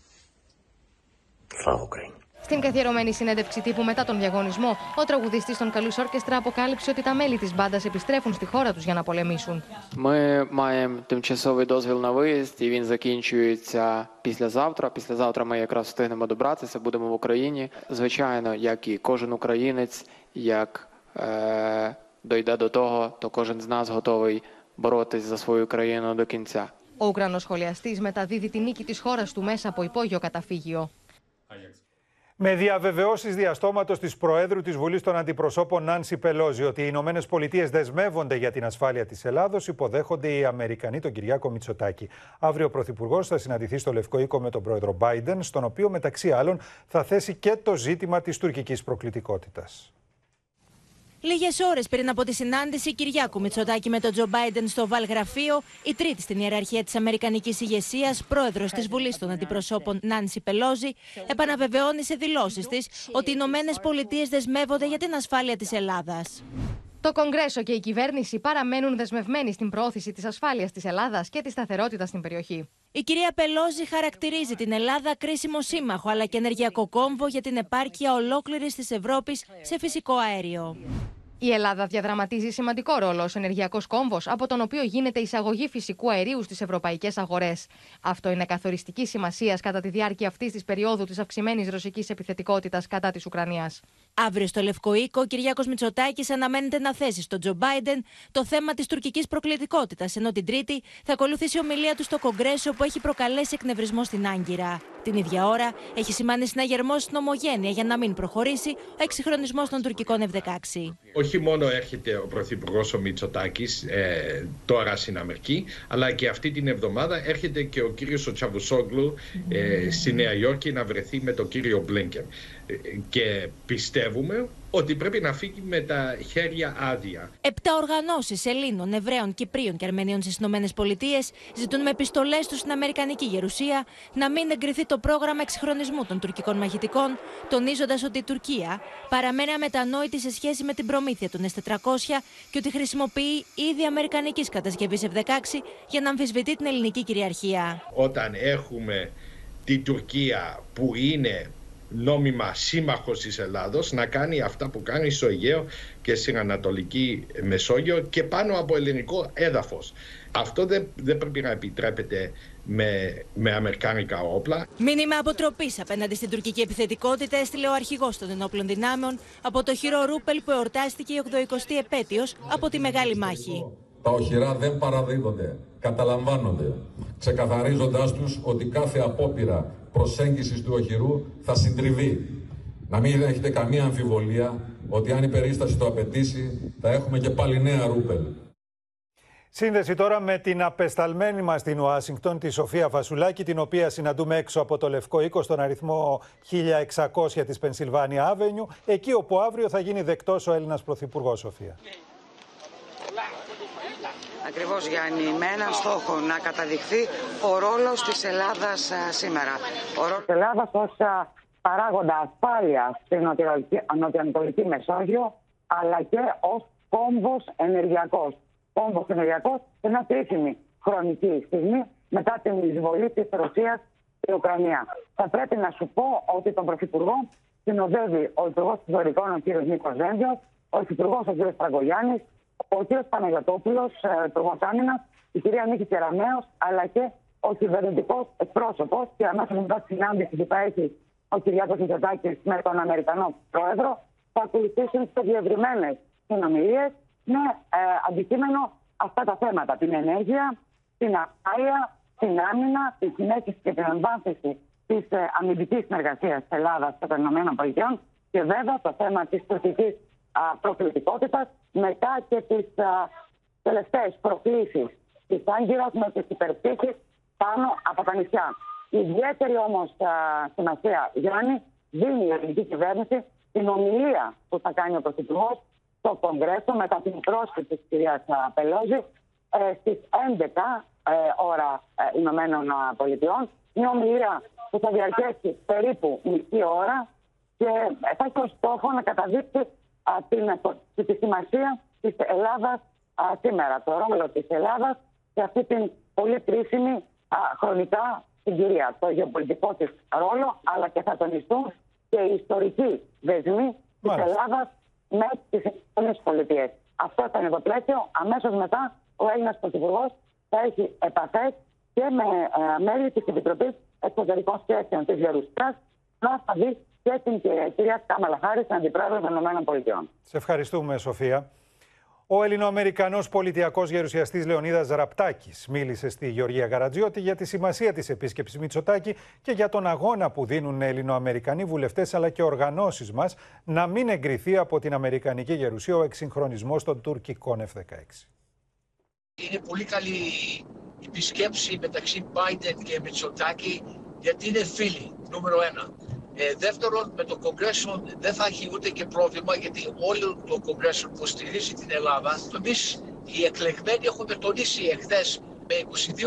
Слава Україні! Στην καθιερωμένη συνέντευξη τύπου μετά τον διαγωνισμό, ο τραγουδιστή των Καλού Όρκεστρα αποκάλυψε ότι τα μέλη τη μπάντα επιστρέφουν στη χώρα του για να πολεμήσουν. Ми маємо тимчасовий дозвіл на виїзд, і він закінчується післязавтра. Післязавтра ми якраз встигнемо добратися, будемо в Україні. Звичайно, як і кожен українець, як е, дойде до того, то кожен з нас готовий боротись за свою країну до кінця. Ο Ουκρανό σχολιαστή μεταδίδει τη νίκη τη χώρα του μέσα από υπόγειο καταφύγιο. Με διαβεβαιώσεις διαστόματος της Προέδρου της Βουλής των Αντιπροσώπων Νάνση Πελόζη ότι οι Ηνωμένες Πολιτείες δεσμεύονται για την ασφάλεια της Ελλάδος, υποδέχονται οι Αμερικανοί τον Κυριάκο Μητσοτάκη. Αύριο ο Πρωθυπουργός θα συναντηθεί στο Λευκό Οίκο με τον πρόεδρο Biden, στον οποίο μεταξύ άλλων θα θέσει και το ζήτημα της τουρκικής προκλητικότητας. Λίγες ώρες πριν από τη συνάντηση Κυριάκου Μητσοτάκη με τον Τζο Μπάιντεν στο Βαλγραφείο, η τρίτη στην ιεραρχία της Αμερικανικής ηγεσίας, πρόεδρος της Βουλής των Αντιπροσώπων Νάνση Πελόζη, επαναβεβαιώνει σε δηλώσεις της ότι οι Ηνωμένες Πολιτείες δεσμεύονται για την ασφάλεια της Ελλάδας. Το Κογκρέσο και η κυβέρνηση παραμένουν δεσμευμένοι στην προώθηση της ασφάλειας της Ελλάδας και της σταθερότητας στην περιοχή. Η κυρία Πελόζη χαρακτηρίζει την Ελλάδα κρίσιμο σύμμαχο αλλά και ενεργειακό κόμβο για την επάρκεια ολόκληρης της Ευρώπης σε φυσικό αέριο. Η Ελλάδα διαδραματίζει σημαντικό ρόλο ως ενεργειακός κόμβος, από τον οποίο γίνεται εισαγωγή φυσικού αερίου στις ευρωπαϊκές αγορές. Αυτό είναι καθοριστική σημασίας κατά τη διάρκεια αυτής της περίοδου της αυξημένης ρωσικής επιθετικότητας κατά της Ουκρανίας. Αύριο στο Λευκό Οίκο, ο Κυριάκος Μητσοτάκης αναμένεται να θέσει στον Τζο Μπάιντεν το θέμα της τουρκικής προκλητικότητας, ενώ την Τρίτη θα ακολουθήσει ομιλία του στο Κογκρέσο που έχει προκαλέσει εκνευρισμό στην Άγκυρα. Την ίδια ώρα έχει σημάνει συναγερμό στην Ομογένεια για να μην προχωρήσει ο εξυγχρονισμός των τουρκικών F-16. Όχι μόνο έρχεται ο Πρωθυπουργός ο Μητσοτάκης ε, τώρα στην Αμερική, αλλά και αυτή την εβδομάδα έρχεται και ο κύριος ο Τσαβουσόγλου ε, στη Νέα Υόρκη να βρεθεί με τον κύριο Μπλίνκεν. Ε, και πιστεύουμε ότι πρέπει να φύγει με τα χέρια άδεια. Επτά οργανώσεις Ελλήνων, Εβραίων, Κυπρίων και Αρμενίων στις ΗΠΑ ζητούν με επιστολές τους στην Αμερικανική Γερουσία να μην εγκριθεί το πρόγραμμα εξυγχρονισμού των τουρκικών μαχητικών, τονίζοντας ότι η Τουρκία παραμένει αμετανόητη σε σχέση με την προμήθεια των S400 και ότι χρησιμοποιεί ήδη αμερικανικής κατασκευής F-16 για να αμφισβητεί την ελληνική κυριαρχία. Όταν έχουμε την Τουρκία που είναι νόμιμα σύμμαχος της Ελλάδος να κάνει αυτά που κάνει στο Αιγαίο και στην Ανατολική Μεσόγειο και πάνω από ελληνικό έδαφος. Αυτό δεν, δεν πρέπει να επιτρέπεται με, με αμερικάνικα όπλα. Μήνυμα αποτροπής απέναντι στην τουρκική επιθετικότητα έστειλε ο αρχηγός των ενόπλων δυνάμεων από το χειρό Ρούπελ που εορτάστηκε η 80η επέτειος από τη Μεγάλη Μάχη. Τα οχυρά δεν παραδίδονται, καταλαμβάνονται, ξεκαθαρίζοντάς τους ότι κάθε απόπειρα προσέγγισης του οχυρού θα συντριβεί. Να μην έχετε καμία αμφιβολία ότι αν η περίσταση το απαιτήσει θα έχουμε και πάλι νέα ρούπελ. Σύνδεση τώρα με την απεσταλμένη μας στην Ουάσιγκτον, τη Σοφία Φασουλάκη, την οποία συναντούμε έξω από το Λευκό Οίκο στον αριθμό 1600 της Πενσιλβάνια Άβενιου, εκεί όπου αύριο θα γίνει δεκτός ο Έλληνας Πρωθυπουργός Σοφία. Ακριβώς Γιάννη, με έναν στόχο να καταδειχθεί ο ρόλος της Ελλάδας σήμερα. Ο ρόλος της Ελλάδας ως παράγοντα ασφάλεια στην νοτιοανατολική Μεσόγειο, αλλά και ως κόμβος ενεργειακός. Κόμβος ενεργειακός σε μια κρίσιμη χρονική στιγμή μετά την εισβολή της Ρωσίας στην Ουκρανία. Θα πρέπει να σου πω ότι τον Πρωθυπουργό συνοδεύει ο Υπουργός Ιστορικών, ο κ. Νίκος Ζέντιο, ο Υφυπουργός, ο κ. Τραγωγιάννη, ο κ. Παναγιοτόπουλο, ε, Υπουργό Άμυνα, η κυρία Νίκη Κεραμέο, αλλά και ο κυβερνητικός εκπρόσωπος. Και αμέσω μετά τη συνάντηση που θα έχει ο Κυριάκος Μητσοτάκης με τον Αμερικανό Πρόεδρο, θα ακολουθήσουν σε διευρυμένε συνομιλίες με ε, αντικείμενο αυτά τα θέματα. Την ενέργεια, την ασφάλεια, την άμυνα, τη συνέχιση και την εμβάθυνση της ε, αμυντικής συνεργασίας της Ελλάδας και των ΗΠΑ και βέβαια το θέμα της τουρκικής προκλητικότητας μετά και τις τελευταίες προκλήσεις της Άγκυρα με τις υπερπτήσει πάνω από τα νησιά. Η ιδιαίτερη όμως σημασία, Γιάννη, δίνει η ελληνική κυβέρνηση την ομιλία που θα κάνει ο Πρωθυπουργός στο Κογκρέσο μετά την πρόσκληση της κυρίας Πελόζη ε, στις 11 ε, ώρα ε, Ηνωμένων Πολιτειών. Μια ομιλία που θα διαρκέσει περίπου μισή ώρα και θα έχει ως στόχο να καταδείξει την, τη σημασία της Ελλάδας σήμερα, το ρόλο της Ελλάδας σε αυτή την πολύ κρίσιμη χρονικά συγκυρία. Το γεωπολιτικό της ρόλο, αλλά και θα τονιστούν και οι ιστορικοί δεσμοί της Ελλάδας με τις ΗΠΑ. Αυτό θα είναι το πλαίσιο. Αμέσως μετά ο Έλληνας Πρωθυπουργός θα έχει επαφές και με μέλη της Επιτροπής Εξωτερικών Σχέσεων της Γερουσίας να θα δεις και την κυρία Κάμαλα Χάρη, την Αντιπρόεδρος των ΗΠΑ. Σε ευχαριστούμε, Σοφία. Ο Ελληνοαμερικανός πολιτιακός γερουσιαστής Λεωνίδας Ραπτάκης μίλησε στη Γεωργία Γαρατζιώτη για τη σημασία της επίσκεψης Μητσοτάκη και για τον αγώνα που δίνουν Ελληνοαμερικανοί βουλευτές αλλά και οργανώσεις μας να μην εγκριθεί από την Αμερικανική Γερουσία ο εξυγχρονισμός των τουρκικών F-16. Είναι πολύ καλή η επισκέψη μεταξύ Biden και Μητσοτάκη γιατί είναι φίλοι, νούμερο ένα. Ε, δεύτερον, με το Κογκρέσο δεν θα έχει ούτε και πρόβλημα γιατί όλο το Κογκρέσο υποστηρίζει την Ελλάδα. Εμείς οι εκλεγμένοι έχουμε τονίσει εχθές με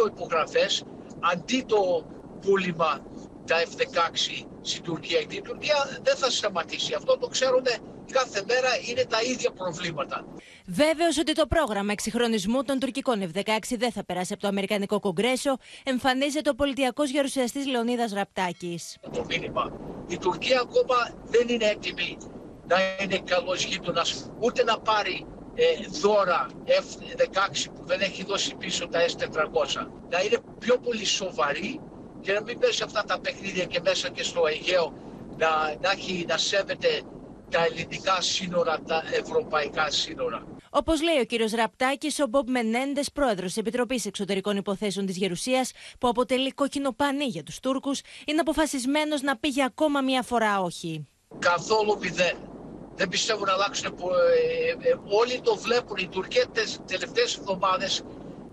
22 υπογραφές αντί το πούλημα τα F-16 στην Τουρκία. Η Τουρκία δεν θα σταματήσει. Αυτό το ξέρουν κάθε μέρα είναι τα ίδια προβλήματα. Βέβαιος ότι το πρόγραμμα εξυγχρονισμού των τουρκικών F-16 δεν θα περάσει από το Αμερικανικό Κογκρέσο, εμφανίζεται ο πολιτιακός γερουσιαστής Λεωνίδας Ραπτάκης. Το μήνυμα. Η Τουρκία ακόμα δεν είναι έτοιμη να είναι καλός γείτονας, ούτε να πάρει ε, δώρα F-16 που δεν έχει δώσει πίσω τα S-400. Να είναι πιο πολύ σοβαρή και να μην πέσει αυτά τα παιχνίδια και μέσα και στο Αιγαίο να, να, έχει, να σέβεται τα ελληνικά σύνορα, τα ευρωπαϊκά σύνορα. Όπως λέει ο κύριος Ραπτάκης, ο Μπομπ Μενέντες, πρόεδρος της Επιτροπής Εξωτερικών Υποθέσεων της Γερουσίας, που αποτελεί κόκκινο πανί για τους Τούρκους, είναι αποφασισμένος να πει για ακόμα μία φορά όχι. Καθόλου μηδέν. Δεν πιστεύω να αλλάξουν. Ε, ε, ε, όλοι το βλέπουν. Οι Τουρκές τι τελευταίες εβδομάδες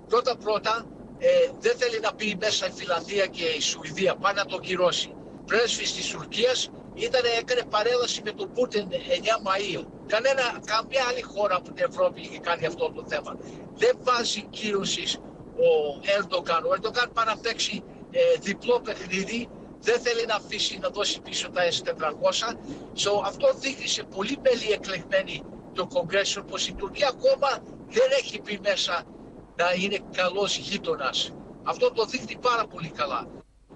πρώτα-πρώτα ε, δεν θέλει να πει μέσα η Φιλανδία και η Σουηδία. Πάει να το κυρώσει. Πρέσβης της Τουρκίας ήταν, έκανε παρέλαση με τον Πούτιν 9 Μαΐου. Κανένα, καμία άλλη χώρα από την Ευρώπη είχε κάνει αυτό το θέμα. Δεν βάζει κύρωσης ο Ερντογάν. Ο Ερντογάν πάει να παίξει ε, διπλό παιχνίδι. Δεν θέλει να αφήσει να δώσει πίσω τα S400. So, αυτό δείχνει σε πολύ μέλη εκλεγμένοι το Κογκρέσιο πως η Τουρκία ακόμα δεν έχει πει μέσα να είναι καλός γείτονας. Αυτό το δείχνει πάρα πολύ καλά.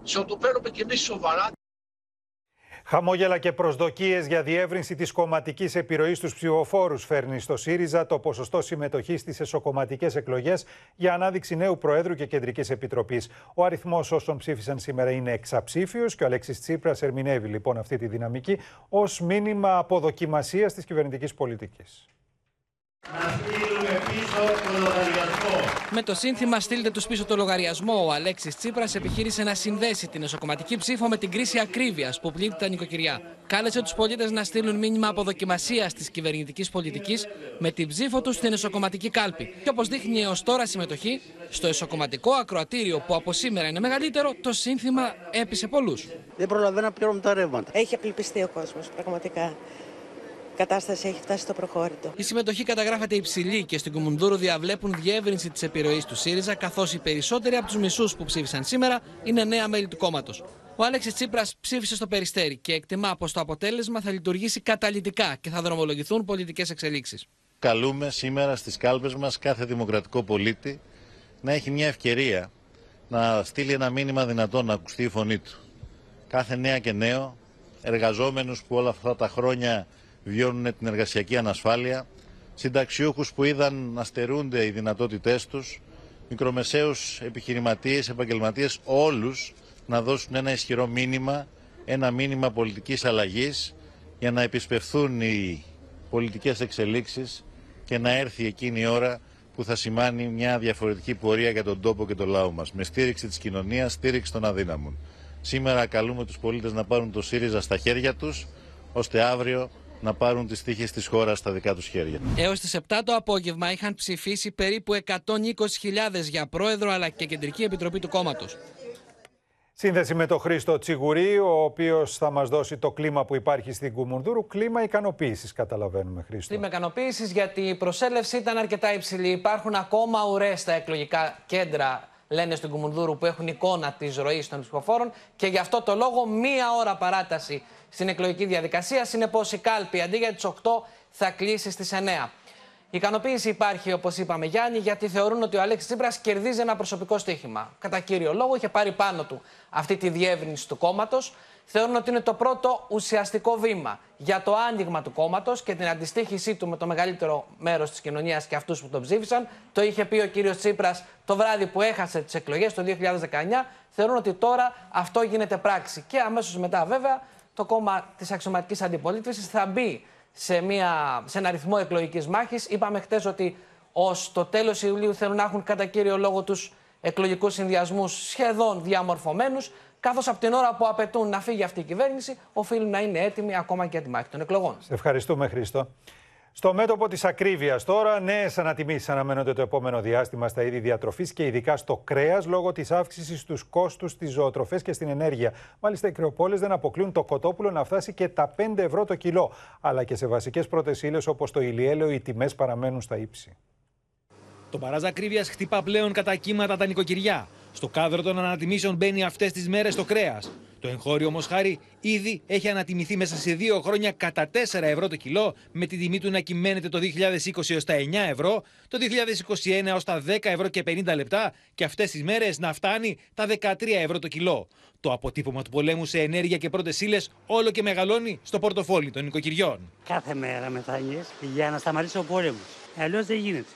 So, το παίρνουμε και εμείς σοβαρά. Χαμόγελα και προσδοκίες για διεύρυνση της κομματικής επιρροής στους ψηφοφόρους φέρνει στο ΣΥΡΙΖΑ το ποσοστό συμμετοχής στις εσωκομματικές εκλογές για ανάδειξη νέου Προέδρου και Κεντρικής Επιτροπής. Ο αριθμός όσων ψήφισαν σήμερα είναι εξαψήφιος και ο Αλέξης Τσίπρας ερμηνεύει λοιπόν αυτή τη δυναμική ως μήνυμα αποδοκιμασίας της κυβερνητικής πολιτικής. Να στείλουμε πίσω το λογαριασμό. Με το σύνθημα Στείλτε τους πίσω το λογαριασμό, ο Αλέξης Τσίπρας επιχείρησε να συνδέσει την εσωκομματική ψήφο με την κρίση ακρίβειας που πλήττει τα νοικοκυριά. Κάλεσε τους πολίτες να στείλουν μήνυμα αποδοκιμασία τη κυβερνητικής πολιτικής με την ψήφο τους στην εσωκομματική κάλπη. Και όπως δείχνει έως τώρα συμμετοχή, στο εσωκομματικό ακροατήριο που από σήμερα είναι μεγαλύτερο, το σύνθημα έπεισε πολλούς. Δεν προλαβαίνω να πληρώνω τα ρεύματα. Έχει απελπιστεί ο κόσμος, πραγματικά κατάσταση έχει φτάσει στο προχώρητο. Η συμμετοχή καταγράφεται υψηλή και στην Κουμουνδούρου διαβλέπουν διεύρυνση της επιρροής του ΣΥΡΙΖΑ, καθώς οι περισσότεροι από τους μισούς που ψήφισαν σήμερα είναι νέα μέλη του κόμματος. Ο Άλεξης Τσίπρας ψήφισε στο Περιστέρι και εκτιμά πως το αποτέλεσμα θα λειτουργήσει καταλητικά και θα δρομολογηθούν πολιτικές εξελίξεις. Καλούμε σήμερα στις κάλπες μας κάθε δημοκρατικό πολίτη να έχει μια ευκαιρία να στείλει ένα μήνυμα δυνατόν να ακουστεί η φωνή του. Κάθε νέα και νέο, εργαζόμενους που όλα αυτά τα χρόνια βιώνουν την εργασιακή ανασφάλεια, συνταξιούχους που είδαν να στερούνται οι δυνατότητές τους, μικρομεσαίους επιχειρηματίες, επαγγελματίες, όλους να δώσουν ένα ισχυρό μήνυμα, ένα μήνυμα πολιτικής αλλαγής για να επισπευθούν οι πολιτικές εξελίξεις και να έρθει εκείνη η ώρα που θα σημάνει μια διαφορετική πορεία για τον τόπο και το λαό μας, με στήριξη της κοινωνίας, στήριξη των αδύναμων. Σήμερα καλούμε τους πολίτες να πάρουν το ΣΥΡΙΖΑ στα χέρια τους, ώστε αύριο να πάρουν τις τύχες της χώρας στα δικά τους χέρια. Έως τις 7 το απόγευμα είχαν ψηφίσει περίπου 120.000 για πρόεδρο αλλά και κεντρική επιτροπή του κόμματος. Σύνδεση με τον Χρήστο Τσιγουρή, ο οποίος θα μας δώσει το κλίμα που υπάρχει στην Κουμουνδούρου. Κλίμα ικανοποίησης, καταλαβαίνουμε, Χρήστο. Κλίμα ικανοποίησης, γιατί η προσέλευση ήταν αρκετά υψηλή. Υπάρχουν ακόμα ουρές στα εκλογικά κέντρα, λένε στην Κουμουνδούρου, που έχουν εικόνα της ροής των ψηφοφόρων και γι' αυτό το λόγο μία ώρα παράταση στην εκλογική διαδικασία. Συνεπώς η κάλπη αντί για τις 8 θα κλείσει στις 9. Η ικανοποίηση υπάρχει, όπως είπαμε, Γιάννη, γιατί θεωρούν ότι ο Αλέξης Τσίπρας κερδίζει ένα προσωπικό στοίχημα. Κατά κύριο λόγο, είχε πάρει πάνω του αυτή τη διεύρυνση του κόμματος. Θεωρούν ότι είναι το πρώτο ουσιαστικό βήμα για το άνοιγμα του κόμματος και την αντιστοίχησή του με το μεγαλύτερο μέρος της κοινωνίας και αυτούς που τον ψήφισαν. Το είχε πει ο κύριος Τσίπρας το βράδυ που έχασε τις εκλογές το 2019. Θεωρούν ότι τώρα αυτό γίνεται πράξη. Και αμέσως μετά, βέβαια, το κόμμα της αξιωματικής αντιπολίτευσης θα μπει σε, μια, σε ένα ρυθμό εκλογικής μάχης. Είπαμε χτες ότι ως το τέλος Ιουλίου θέλουν να έχουν κατά κύριο λόγο τους εκλογικούς συνδυασμούς σχεδόν διαμορφωμένους. Καθώς από την ώρα που απαιτούν να φύγει αυτή η κυβέρνηση, οφείλουν να είναι έτοιμοι ακόμα και για τη μάχη των εκλογών. Σε ευχαριστούμε, Χρήστο. Στο μέτωπο της ακρίβειας τώρα, νέες ανατιμήσεις αναμένονται το επόμενο διάστημα στα είδη διατροφής και ειδικά στο κρέας λόγω της αύξησης στους κόστους στι ζωοτροφέ και στην ενέργεια. Μάλιστα, οι κρεοπόλες δεν αποκλείουν το κοτόπουλο να φτάσει και τα 5 ευρώ το κιλό. Αλλά και σε βασικές πρώτες ύλες όπως το ηλιέλαιο, οι τιμές παραμένουν στα ύψη. Το παράζ ακρίβειας χτυπά πλέον κατά κύματα τα νοικοκυριά. Στο κάδρο των ανατιμήσεων μπαίνει αυτές τις μέρες το κρέας. Το εγχώριο όμως χάρη ήδη έχει ανατιμηθεί μέσα σε δύο χρόνια κατά 4 ευρώ το κιλό, με την τιμή του να κυμαίνεται το 2020 έως τα 9 ευρώ, το 2021 έως τα 10 ευρώ και 50 λεπτά και αυτές τις μέρες να φτάνει τα 13 ευρώ το κιλό. Το αποτύπωμα του πολέμου σε ενέργεια και πρώτες ύλες όλο και μεγαλώνει στο πορτοφόλι των νοικοκυριών. Κάθε μέρα μεθάνιες για να σταματήσει ο πόλεμος. Αλλιώς δεν γίνεται.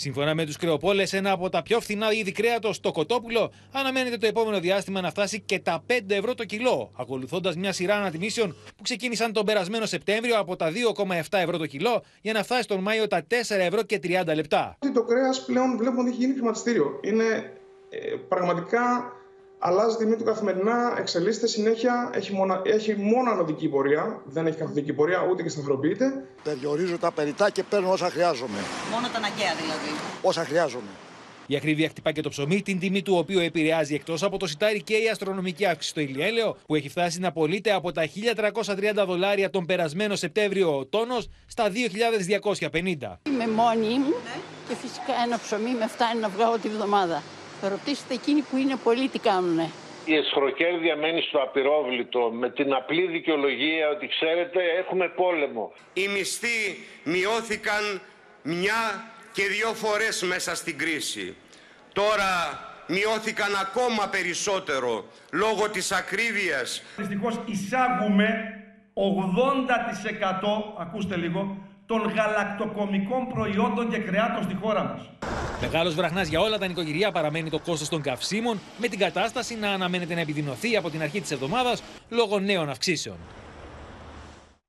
Σύμφωνα με τους κρεοπόλες, ένα από τα πιο φθηνά είδη κρέατος, το κοτόπουλο, αναμένεται το επόμενο διάστημα να φτάσει και τα 5 ευρώ το κιλό, ακολουθώντας μια σειρά ανατιμήσεων που ξεκίνησαν τον περασμένο Σεπτέμβριο από τα 2,7 ευρώ το κιλό για να φτάσει τον Μάιο τα 4 ευρώ και 30 λεπτά. Το κρέας πλέον βλέπουμε ότι έχει γίνει χρηματιστήριο. Είναι ε, πραγματικά αλλάζει τιμή του καθημερινά, εξελίσσεται συνέχεια, έχει, μονα, έχει μόνο ανωδική πορεία, δεν έχει καθοδική πορεία ούτε και σταθεροποιείται. Περιορίζω τα περιτά και παίρνω όσα χρειάζομαι. Μόνο τα αναγκαία δηλαδή. Όσα χρειάζομαι. Η ακρίβεια χτυπά και το ψωμί, την τιμή του οποίου επηρεάζει εκτός από το σιτάρι και η αστρονομική αύξηση στο ηλιέλαιο, που έχει φτάσει να πωλείται από τα 1.330 δολάρια τον περασμένο Σεπτέμβριο ο τόνος στα 2.250. Είμαι μόνη μου και φυσικά ένα ψωμί με φτάνει να βγάλω τη βδομάδα. Ρωτήστε εκείνοι που είναι πολλοί τι κάνουνε. Η εσχροκέρδεια μένει στο απειρόβλητο με την απλή δικαιολογία ότι ξέρετε έχουμε πόλεμο. Οι μισθοί μειώθηκαν μια και δύο φορές μέσα στην κρίση. Τώρα μειώθηκαν ακόμα περισσότερο λόγω της ακρίβειας. Δυστυχώς εισάγουμε 80% ακούστε λίγο των γαλακτοκομικών προϊόντων και κρεάτων στη χώρα μας. Μεγάλος βραχνάς για όλα τα νοικοκυριά παραμένει το κόστος των καυσίμων, με την κατάσταση να αναμένεται να επιδεινωθεί από την αρχή της εβδομάδας λόγω νέων αυξήσεων.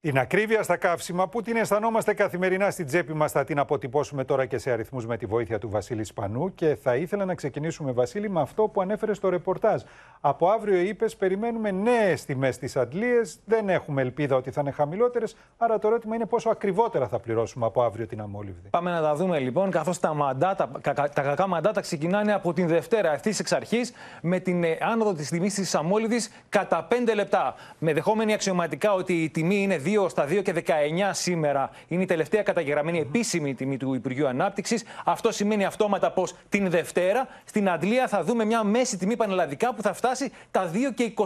Την ακρίβεια στα καύσιμα που την αισθανόμαστε καθημερινά στην τσέπη μας θα την αποτυπώσουμε τώρα και σε αριθμούς με τη βοήθεια του Βασίλη Σπανού και θα ήθελα να ξεκινήσουμε Βασίλη με αυτό που ανέφερε στο ρεπορτάζ. Από αύριο είπε περιμένουμε νέες τιμές στις αντλίες, δεν έχουμε ελπίδα ότι θα είναι χαμηλότερες, άρα το ερώτημα είναι πόσο ακριβότερα θα πληρώσουμε από αύριο την αμόλυβδη. Πάμε να τα δούμε λοιπόν καθώς τα, μαντάτα, τα κακά μαντάτα ξεκινάνε από την Δευτέρα ευθύς εξ αρχής με την ε, άνοδο της τιμής της αμόλυβδης κατά 5 λεπτά. Με δεχόμενη αξιωματικά ότι η τιμή είναι 2 στα 2 και 19 σήμερα είναι η τελευταία καταγεγραμμένη επίσημη τιμή του Υπουργείου Ανάπτυξης. Αυτό σημαίνει αυτόματα πως την Δευτέρα στην Αντλία θα δούμε μια μέση τιμή πανελλαδικά που θα φτάσει τα 2 και 24.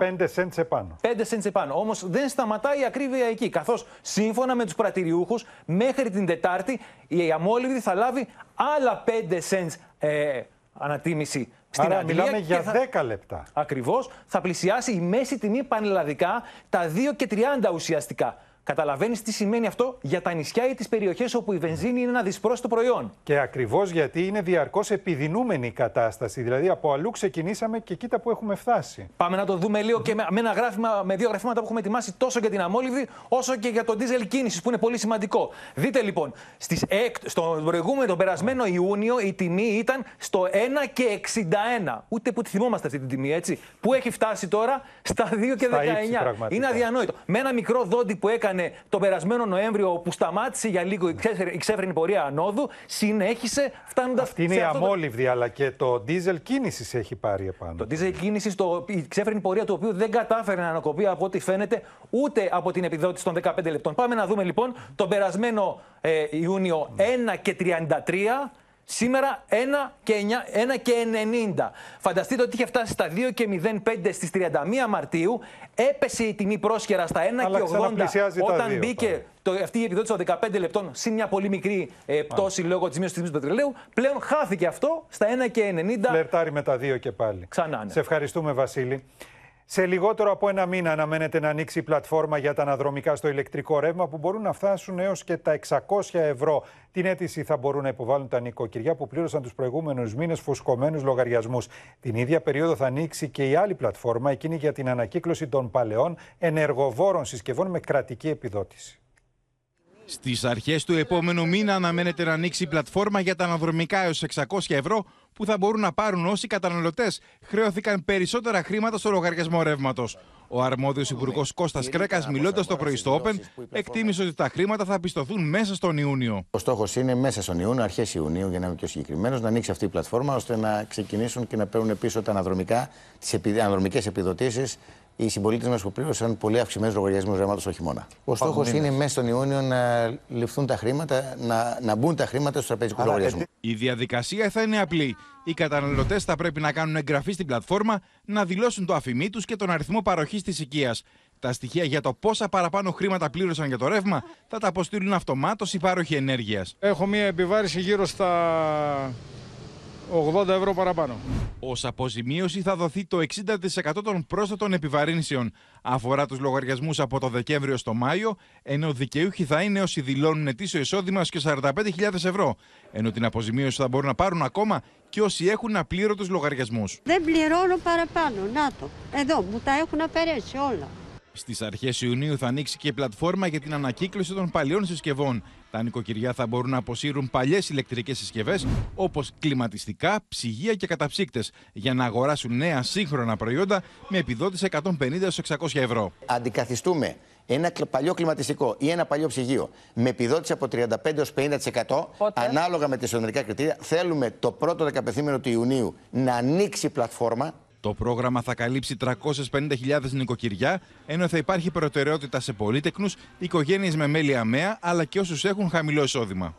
5 cents επάνω. 5 cents επάνω. Όμως δεν σταματάει η ακρίβεια εκεί. Καθώς σύμφωνα με τους πρατηριούχους, μέχρι την Τετάρτη η αμόλυβδη θα λάβει άλλα 5 cents ε, ανατίμηση στην Άρα Αγγλία. μιλάμε και για θα... 10 λεπτά. Ακριβώς. Θα πλησιάσει η μέση τιμή πανελλαδικά τα 2 και 30 ουσιαστικά. Καταλαβαίνεις τι σημαίνει αυτό για τα νησιά ή τις περιοχές όπου η βενζίνη είναι ένα δυσπρόσιτο προϊόν. Και ακριβώς γιατί είναι διαρκώς επιδεινούμενη η κατάσταση. Δηλαδή από αλλού ξεκινήσαμε και κοίτα που έχουμε φτάσει. Πάμε να το δούμε λίγο και με, με ένα γράφημα, με δύο γραφήματα που έχουμε ετοιμάσει τόσο για την αμόλυβδη όσο και για το δίζελ κίνησης που είναι πολύ σημαντικό. Δείτε λοιπόν, στις, εκ, στον προηγούμενο, τον περασμένο Ιούνιο η τιμή ήταν στο 1 και 61. Ούτε που τη θυμόμαστε αυτή την τιμή, έτσι. Που έχει φτάσει τώρα; Στα 2 και 19. Στα ύψη, πραγματικά. είναι αδιανόητο. Με ένα μικρό δόντι που έκανε τον περασμένο Νοέμβριο που σταμάτησε για λίγο η ξέφρενη- η ξέφρενη πορεία ανόδου, συνέχισε φτάνοντας Αυτή είναι η αμόλυβδη, αλλά και το δίζελ κίνησης έχει πάρει επάνω. Το diesel κίνησης, το, η ξέφρενη πορεία του οποίου δεν κατάφερε να ανακοπεί από ό,τι φαίνεται ούτε από την επιδότηση των 15 λεπτών. Πάμε να δούμε λοιπόν τον περασμένο ε, Ιούνιο 1 και 33. Σήμερα 1 και, 9, 1 και 90. Φανταστείτε ότι είχε φτάσει στα 2 και 05 στις 31 Μαρτίου. Έπεσε η τιμή πρόσχερα στα 1 Αλλά και 80 ξαναπλησιάζει τα όταν δύο μπήκε το, αυτή η επιδότηση των 15 λεπτών συν μια πολύ μικρή ε, πτώση λόγω της μείωσης της τιμής του πετρελαίου. Πλέον χάθηκε αυτό στα 1 και 90. Φλερτάρει με τα δύο και πάλι. Ξανά, ναι. Σε ευχαριστούμε, Βασίλη. Σε λιγότερο από ένα μήνα αναμένεται να ανοίξει η πλατφόρμα για τα αναδρομικά στο ηλεκτρικό ρεύμα που μπορούν να φτάσουν έως και τα 600 ευρώ. Την αίτηση θα μπορούν να υποβάλουν τα νοικοκυριά που πλήρωσαν τους προηγούμενους μήνες φουσκωμένους λογαριασμούς. Την ίδια περίοδο θα ανοίξει και η άλλη πλατφόρμα, εκείνη για την ανακύκλωση των παλαιών ενεργοβόρων συσκευών με κρατική επιδότηση. Στις αρχές του επόμενου μήνα αναμένεται να ανοίξει η πλατφόρμα για τα αναδρομικά έως 600 ευρώ που θα μπορούν να πάρουν όσοι καταναλωτές χρεώθηκαν περισσότερα χρήματα στο λογαριασμό ρεύματος. Ο αρμόδιος υπουργός Κώστας Κρέκας, μιλώντας το πρωί στο Open, εκτίμησε ότι τα χρήματα θα πιστωθούν μέσα στον Ιούνιο. Ο στόχος είναι μέσα στον Ιούνιο, αρχές Ιουνίου, για να είμαι πιο συγκεκριμένος, να ανοίξει αυτή η πλατφόρμα ώστε να ξεκινήσουν και να παίρνουν πίσω τα αναδρομικά, τις επι... αναδρομικές επιδοτήσεις οι συμπολίτες μας που πλήρωσαν πολύ αυξημένους λογαριασμούς ρεύματος το χειμώνα. Ο στόχος είναι μέσα στον Ιούνιο να ληφθούν τα χρήματα, να, να μπουν τα χρήματα στους τραπεζικούς λογαριασμούς. Η διαδικασία θα είναι απλή. Οι καταναλωτές θα πρέπει να κάνουν εγγραφή στην πλατφόρμα, να δηλώσουν το αφημί τους και τον αριθμό παροχής της οικίας. Τα στοιχεία για το πόσα παραπάνω χρήματα πλήρωσαν για το ρεύμα θα τα αποστείλουν αυτομάτως οι πάροχοι ενέργειας. Έχω μία επιβάρηση γύρω στα 80 ευρώ παραπάνω. Ω αποζημίωση θα δοθεί το 60% των πρόσθετων επιβαρύνσεων. Αφορά τους λογαριασμούς από το Δεκέμβριο στο Μάιο, ενώ δικαιούχοι θα είναι όσοι δηλώνουν ετήσιο εισόδημα και 45.000 ευρώ. Ενώ την αποζημίωση θα μπορούν να πάρουν ακόμα και όσοι έχουν απλήρωτους λογαριασμούς. Δεν πληρώνω παραπάνω. Να το. Εδώ μου τα έχουν αφαιρέσει όλα. Στις αρχές Ιουνίου θα ανοίξει και η πλατφόρμα για την ανακύκλωση των παλιών συσκευών. Τα νοικοκυριά θα μπορούν να αποσύρουν παλιές ηλεκτρικές συσκευές όπως κλιματιστικά, ψυγεία και καταψύκτες για να αγοράσουν νέα σύγχρονα προϊόντα με επιδότηση 150 600 ευρώ. Αντικαθιστούμε ένα κλ- παλιό κλιματιστικό ή ένα παλιό ψυγείο με επιδότηση από 35 έως 50% ανάλογα με τα εσωτερικά κριτήρια. Θέλουμε το πρώτο δεκαπεθήμενο του Ιουνίου να ανοίξει η πλατφόρμα Το πρόγραμμα θα καλύψει 350.000 νοικοκυριά, ενώ θα υπάρχει προτεραιότητα σε πολίτεκνους, οικογένειες με μέλη αμαία, αλλά και όσους έχουν χαμηλό εισόδημα.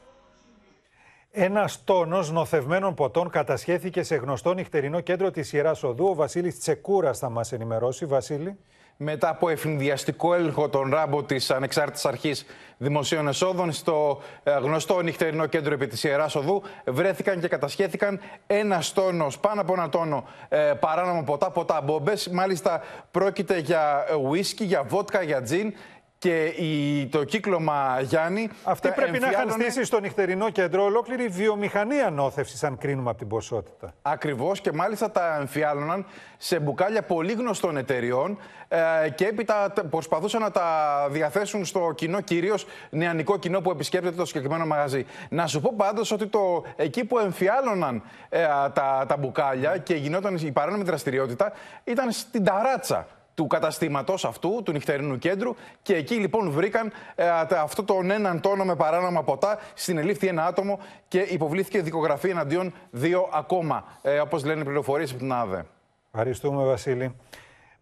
Ένας τόνος νοθευμένων ποτών κατασχέθηκε σε γνωστό νυχτερινό κέντρο της Ιεράς Οδού. Ο Βασίλης Τσεκούρας θα μας ενημερώσει. Βασίλη. Μετά από ευνηδιαστικό έλεγχο των ράμπο της Ανεξάρτητης Αρχής Δημοσίων Εσόδων στο ε, γνωστό νυχτερινό κέντρο επί της Ιεράς Οδού, βρέθηκαν και κατασχέθηκαν ένα τόνο, πάνω από ένα τόνο ε, παράνομα ποτά, ποτά μπόμπε. Μάλιστα, πρόκειται για ουίσκι, για βότκα, για τζιν. Και η, το κύκλωμα Γιάννη. Αυτοί ε, πρέπει να είχαν εμφιάλωνε- στήσει στο νυχτερινό κέντρο ολόκληρη βιομηχανία νόθευση, αν κρίνουμε από την ποσότητα. Ακριβώς και μάλιστα τα εμφιάλωναν σε μπουκάλια πολύ γνωστών εταιριών ε, και έπειτα τε- προσπαθούσαν να τα διαθέσουν στο κοινό, κυρίως νεανικό κοινό που επισκέπτεται το συγκεκριμένο μαγαζί. Να σου πω πάντως ότι το, εκεί που εμφιάλωναν ε, τα, τα μπουκάλια και γινόταν η παράνομη δραστηριότητα ήταν στην ταράτσα του καταστήματος αυτού, του νυχτερινού κέντρου. Και εκεί λοιπόν βρήκαν ε, τα- αυτό τον έναν τόνο με παράνομα ποτά. Συνελήφθη ένα άτομο και υποβλήθηκε δικογραφία εναντίον δύο ακόμα, ε, όπως λένε πληροφορίες από την ΑΔΕ. Ευχαριστούμε, Βασίλη.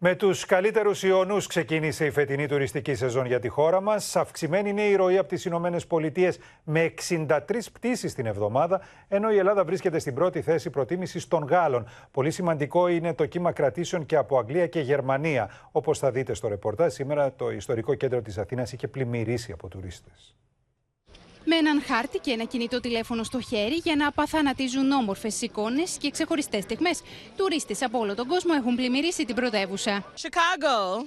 Με τους καλύτερους ιονού ξεκίνησε η φετινή τουριστική σεζόν για τη χώρα μας. Αυξημένη είναι η ροή από τις Ηνωμένες Πολιτείες με 63 πτήσεις την εβδομάδα, ενώ η Ελλάδα βρίσκεται στην πρώτη θέση προτίμησης των Γάλλων. Πολύ σημαντικό είναι το κύμα κρατήσεων και από Αγγλία και Γερμανία. Όπως θα δείτε στο ρεπορτάζ, σήμερα το ιστορικό κέντρο της Αθήνας είχε πλημμυρίσει από τουρίστες. Με έναν χάρτη και ένα κινητό τηλέφωνο στο χέρι για να απαθανατίζουν όμορφες εικόνες και ξεχωριστές στιγμές. Τουρίστες από όλο τον κόσμο έχουν πλημμυρίσει την πρωτεύουσα. Chicago.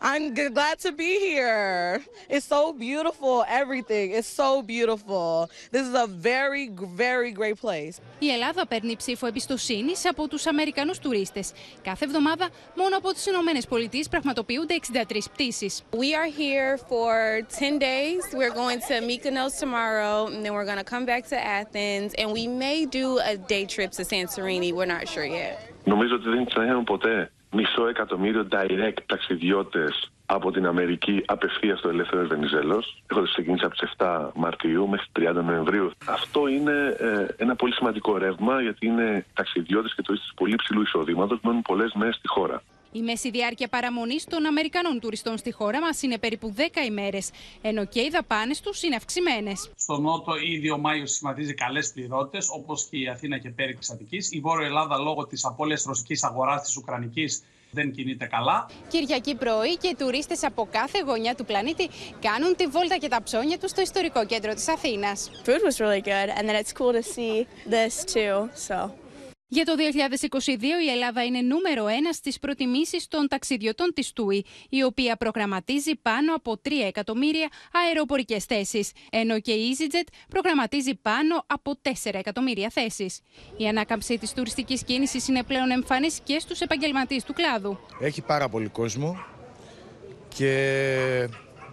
I'm g- glad to be here. It's so beautiful. Everything is so beautiful. This is a very, g- very great place. Η Ελλάδα παίρνει ψήφο εμπιστοσύνη από του Αμερικανού τουρίστε. Κάθε εβδομάδα, μόνο από τι Ηνωμένε Πολιτείε πραγματοποιούνται 63 πτήσει. We are here for 10 days. We're going to Mykonos tomorrow, and then we're going to come back to Athens, and we may do a day trip to Santorini. We're not sure yet. Νομίζω ότι δεν θα είχαμε ποτέ μισό εκατομμύριο direct ταξιδιώτες από την Αμερική απευθείας στο ελεύθερος Βενιζέλος. Έχω ξεκινήσει από τις 7 Μαρτίου μέχρι 30 Νοεμβρίου. Αυτό είναι ε, ένα πολύ σημαντικό ρεύμα, γιατί είναι ταξιδιώτες και τουρίστες πολύ ψηλού εισοδήματος, μένουν πολλές μέρες στη χώρα. Η μέση διάρκεια παραμονής των Αμερικανών τουριστών στη χώρα μας είναι περίπου 10 ημέρες, ενώ και οι δαπάνες τους είναι αυξημένες. Στο Νότο ήδη ο Μάιος σχηματίζει καλές πληρότητες, όπως και η Αθήνα και πέρι της Αττικής. Η Βόρεια Ελλάδα, λόγω της απώλειας ρωσικής αγοράς της Ουκρανικής, δεν κινείται καλά. Κυριακή πρωί και οι τουρίστες από κάθε γωνιά του πλανήτη κάνουν τη βόλτα και τα ψώνια τους στο ιστορικό κέντρο της Αθήνας. Food was really good, and then it's cool to see this too. So. Για το 2022 η Ελλάδα είναι νούμερο ένα στις προτιμήσεις των ταξιδιωτών της ΤΟΥΗ, η οποία προγραμματίζει πάνω από 3 εκατομμύρια αεροπορικές θέσεις, ενώ και η EasyJet προγραμματίζει πάνω από 4 εκατομμύρια θέσεις. Η ανάκαμψη της τουριστικής κίνησης είναι πλέον εμφανής και στους επαγγελματίες του κλάδου. Έχει πάρα πολύ κόσμο και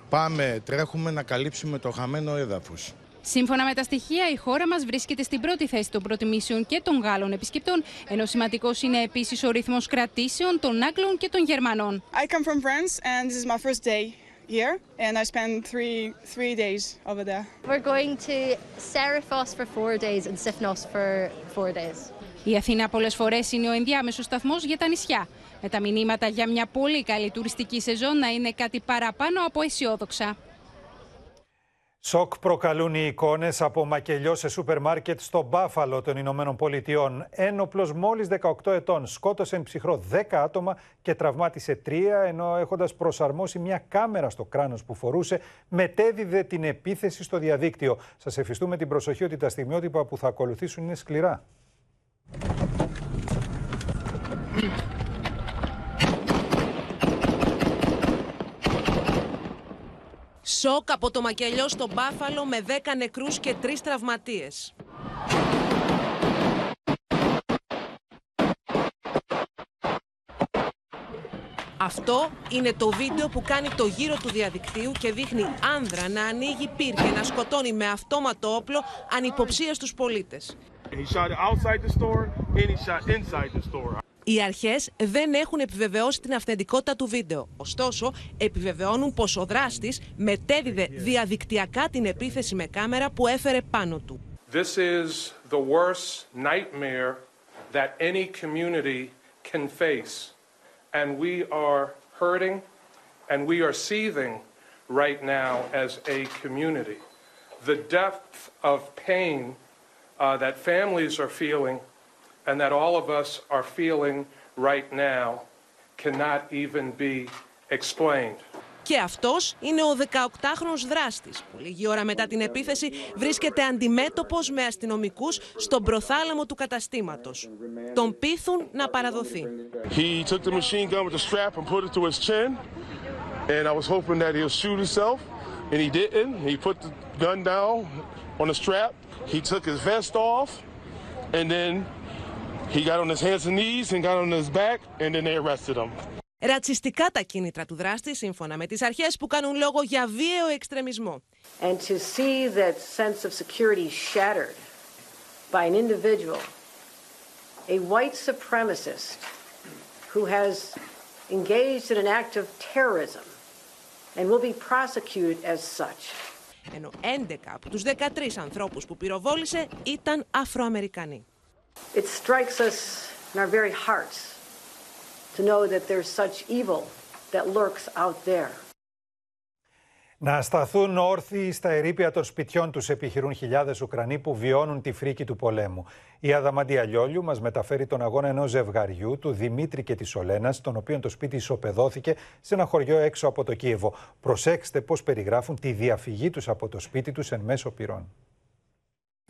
πάμε, τρέχουμε να καλύψουμε το χαμένο έδαφος. Σύμφωνα με τα στοιχεία, η χώρα μας βρίσκεται στην πρώτη θέση των προτιμήσεων και των Γάλλων επισκεπτών, ενώ σημαντικός είναι επίσης ο ρυθμός κρατήσεων των Άγγλων και των Γερμανών. I come from France and this is my first day here and I spend three, three days over there. We're going to Serifos for four days and Sifnos for four days. Η Αθήνα πολλές φορές είναι ο ενδιάμεσος σταθμός για τα νησιά, με τα μηνύματα για μια πολύ καλή τουριστική σεζόν να είναι κάτι παραπάνω από αισιόδοξα. Σοκ προκαλούν οι εικόνες από μακελιό σε σούπερ μάρκετ στο Μπάφαλο των Ηνωμένων Πολιτειών. Ένοπλος μόλις 18 ετών σκότωσε εν ψυχρό 10 άτομα και τραυμάτισε 3, ενώ έχοντας προσαρμόσει μια κάμερα στο κράνος που φορούσε, μετέδιδε την επίθεση στο διαδίκτυο. Σας εφιστούμε την προσοχή ότι τα στιγμιότυπα που θα ακολουθήσουν είναι σκληρά. Σοκ από το μακελιό στο Μπάφαλο με 10 νεκρούς και 3 τραυματίες. Αυτό είναι το βίντεο που κάνει το γύρο του διαδικτύου και δείχνει άνδρα να ανοίγει πυρ και να σκοτώνει με αυτόματο όπλο ανυποψία στους πολίτες. Οι αρχές δεν έχουν επιβεβαιώσει την αυθεντικότητα του βίντεο. Ωστόσο, επιβεβαιώνουν πως ο δράστης μετέδιδε διαδικτυακά την επίθεση με κάμερα που έφερε πάνω του. This is the worst nightmare that any community can face. And we are hurting and we are seething right now as a community. The depth of pain uh, that families are feeling and that all of us are feeling right now cannot even be explained. Και αυτός είναι ο 18χρονος δράστης που λίγη ώρα μετά την επίθεση βρίσκεται αντιμέτωπος με αστυνομικούς στον προθάλαμο του καταστήματος. Τον πείθουν να παραδοθεί. He took the machine gun with the strap and put it to his chin, and I was hoping that he'll shoot himself, and he didn't. He put the gun down on the strap. He took his vest off, and then he got on his hands and knees and got on his back, and then they arrested him. Ρατσιστικά τα κίνητρα του δράστη, σύμφωνα με τις αρχές που κάνουν λόγο για βίαιο εξτρεμισμό. And to see that sense of security shattered by an individual, a white supremacist who has engaged in an act of terrorism and will be prosecuted as such. Ενώ 11 από τους 13 ανθρώπους που πυροβόλησε ήταν Αφροαμερικανοί. It strikes us in our very hearts to know that there's such evil that lurks out there. Να σταθούν όρθιοι στα ερήπια των σπιτιών τους επιχειρούν χιλιάδες Ουκρανοί που βιώνουν τη φρίκη του πολέμου. Η Αδαμαντία Λιόλιου μας μεταφέρει τον αγώνα ενός ζευγαριού, του Δημήτρη και της Ολένας, τον οποίο το σπίτι ισοπεδώθηκε σε ένα χωριό έξω από το Κίεβο. Προσέξτε πώς περιγράφουν τη διαφυγή τους από το σπίτι τους εν μέσω πυρών.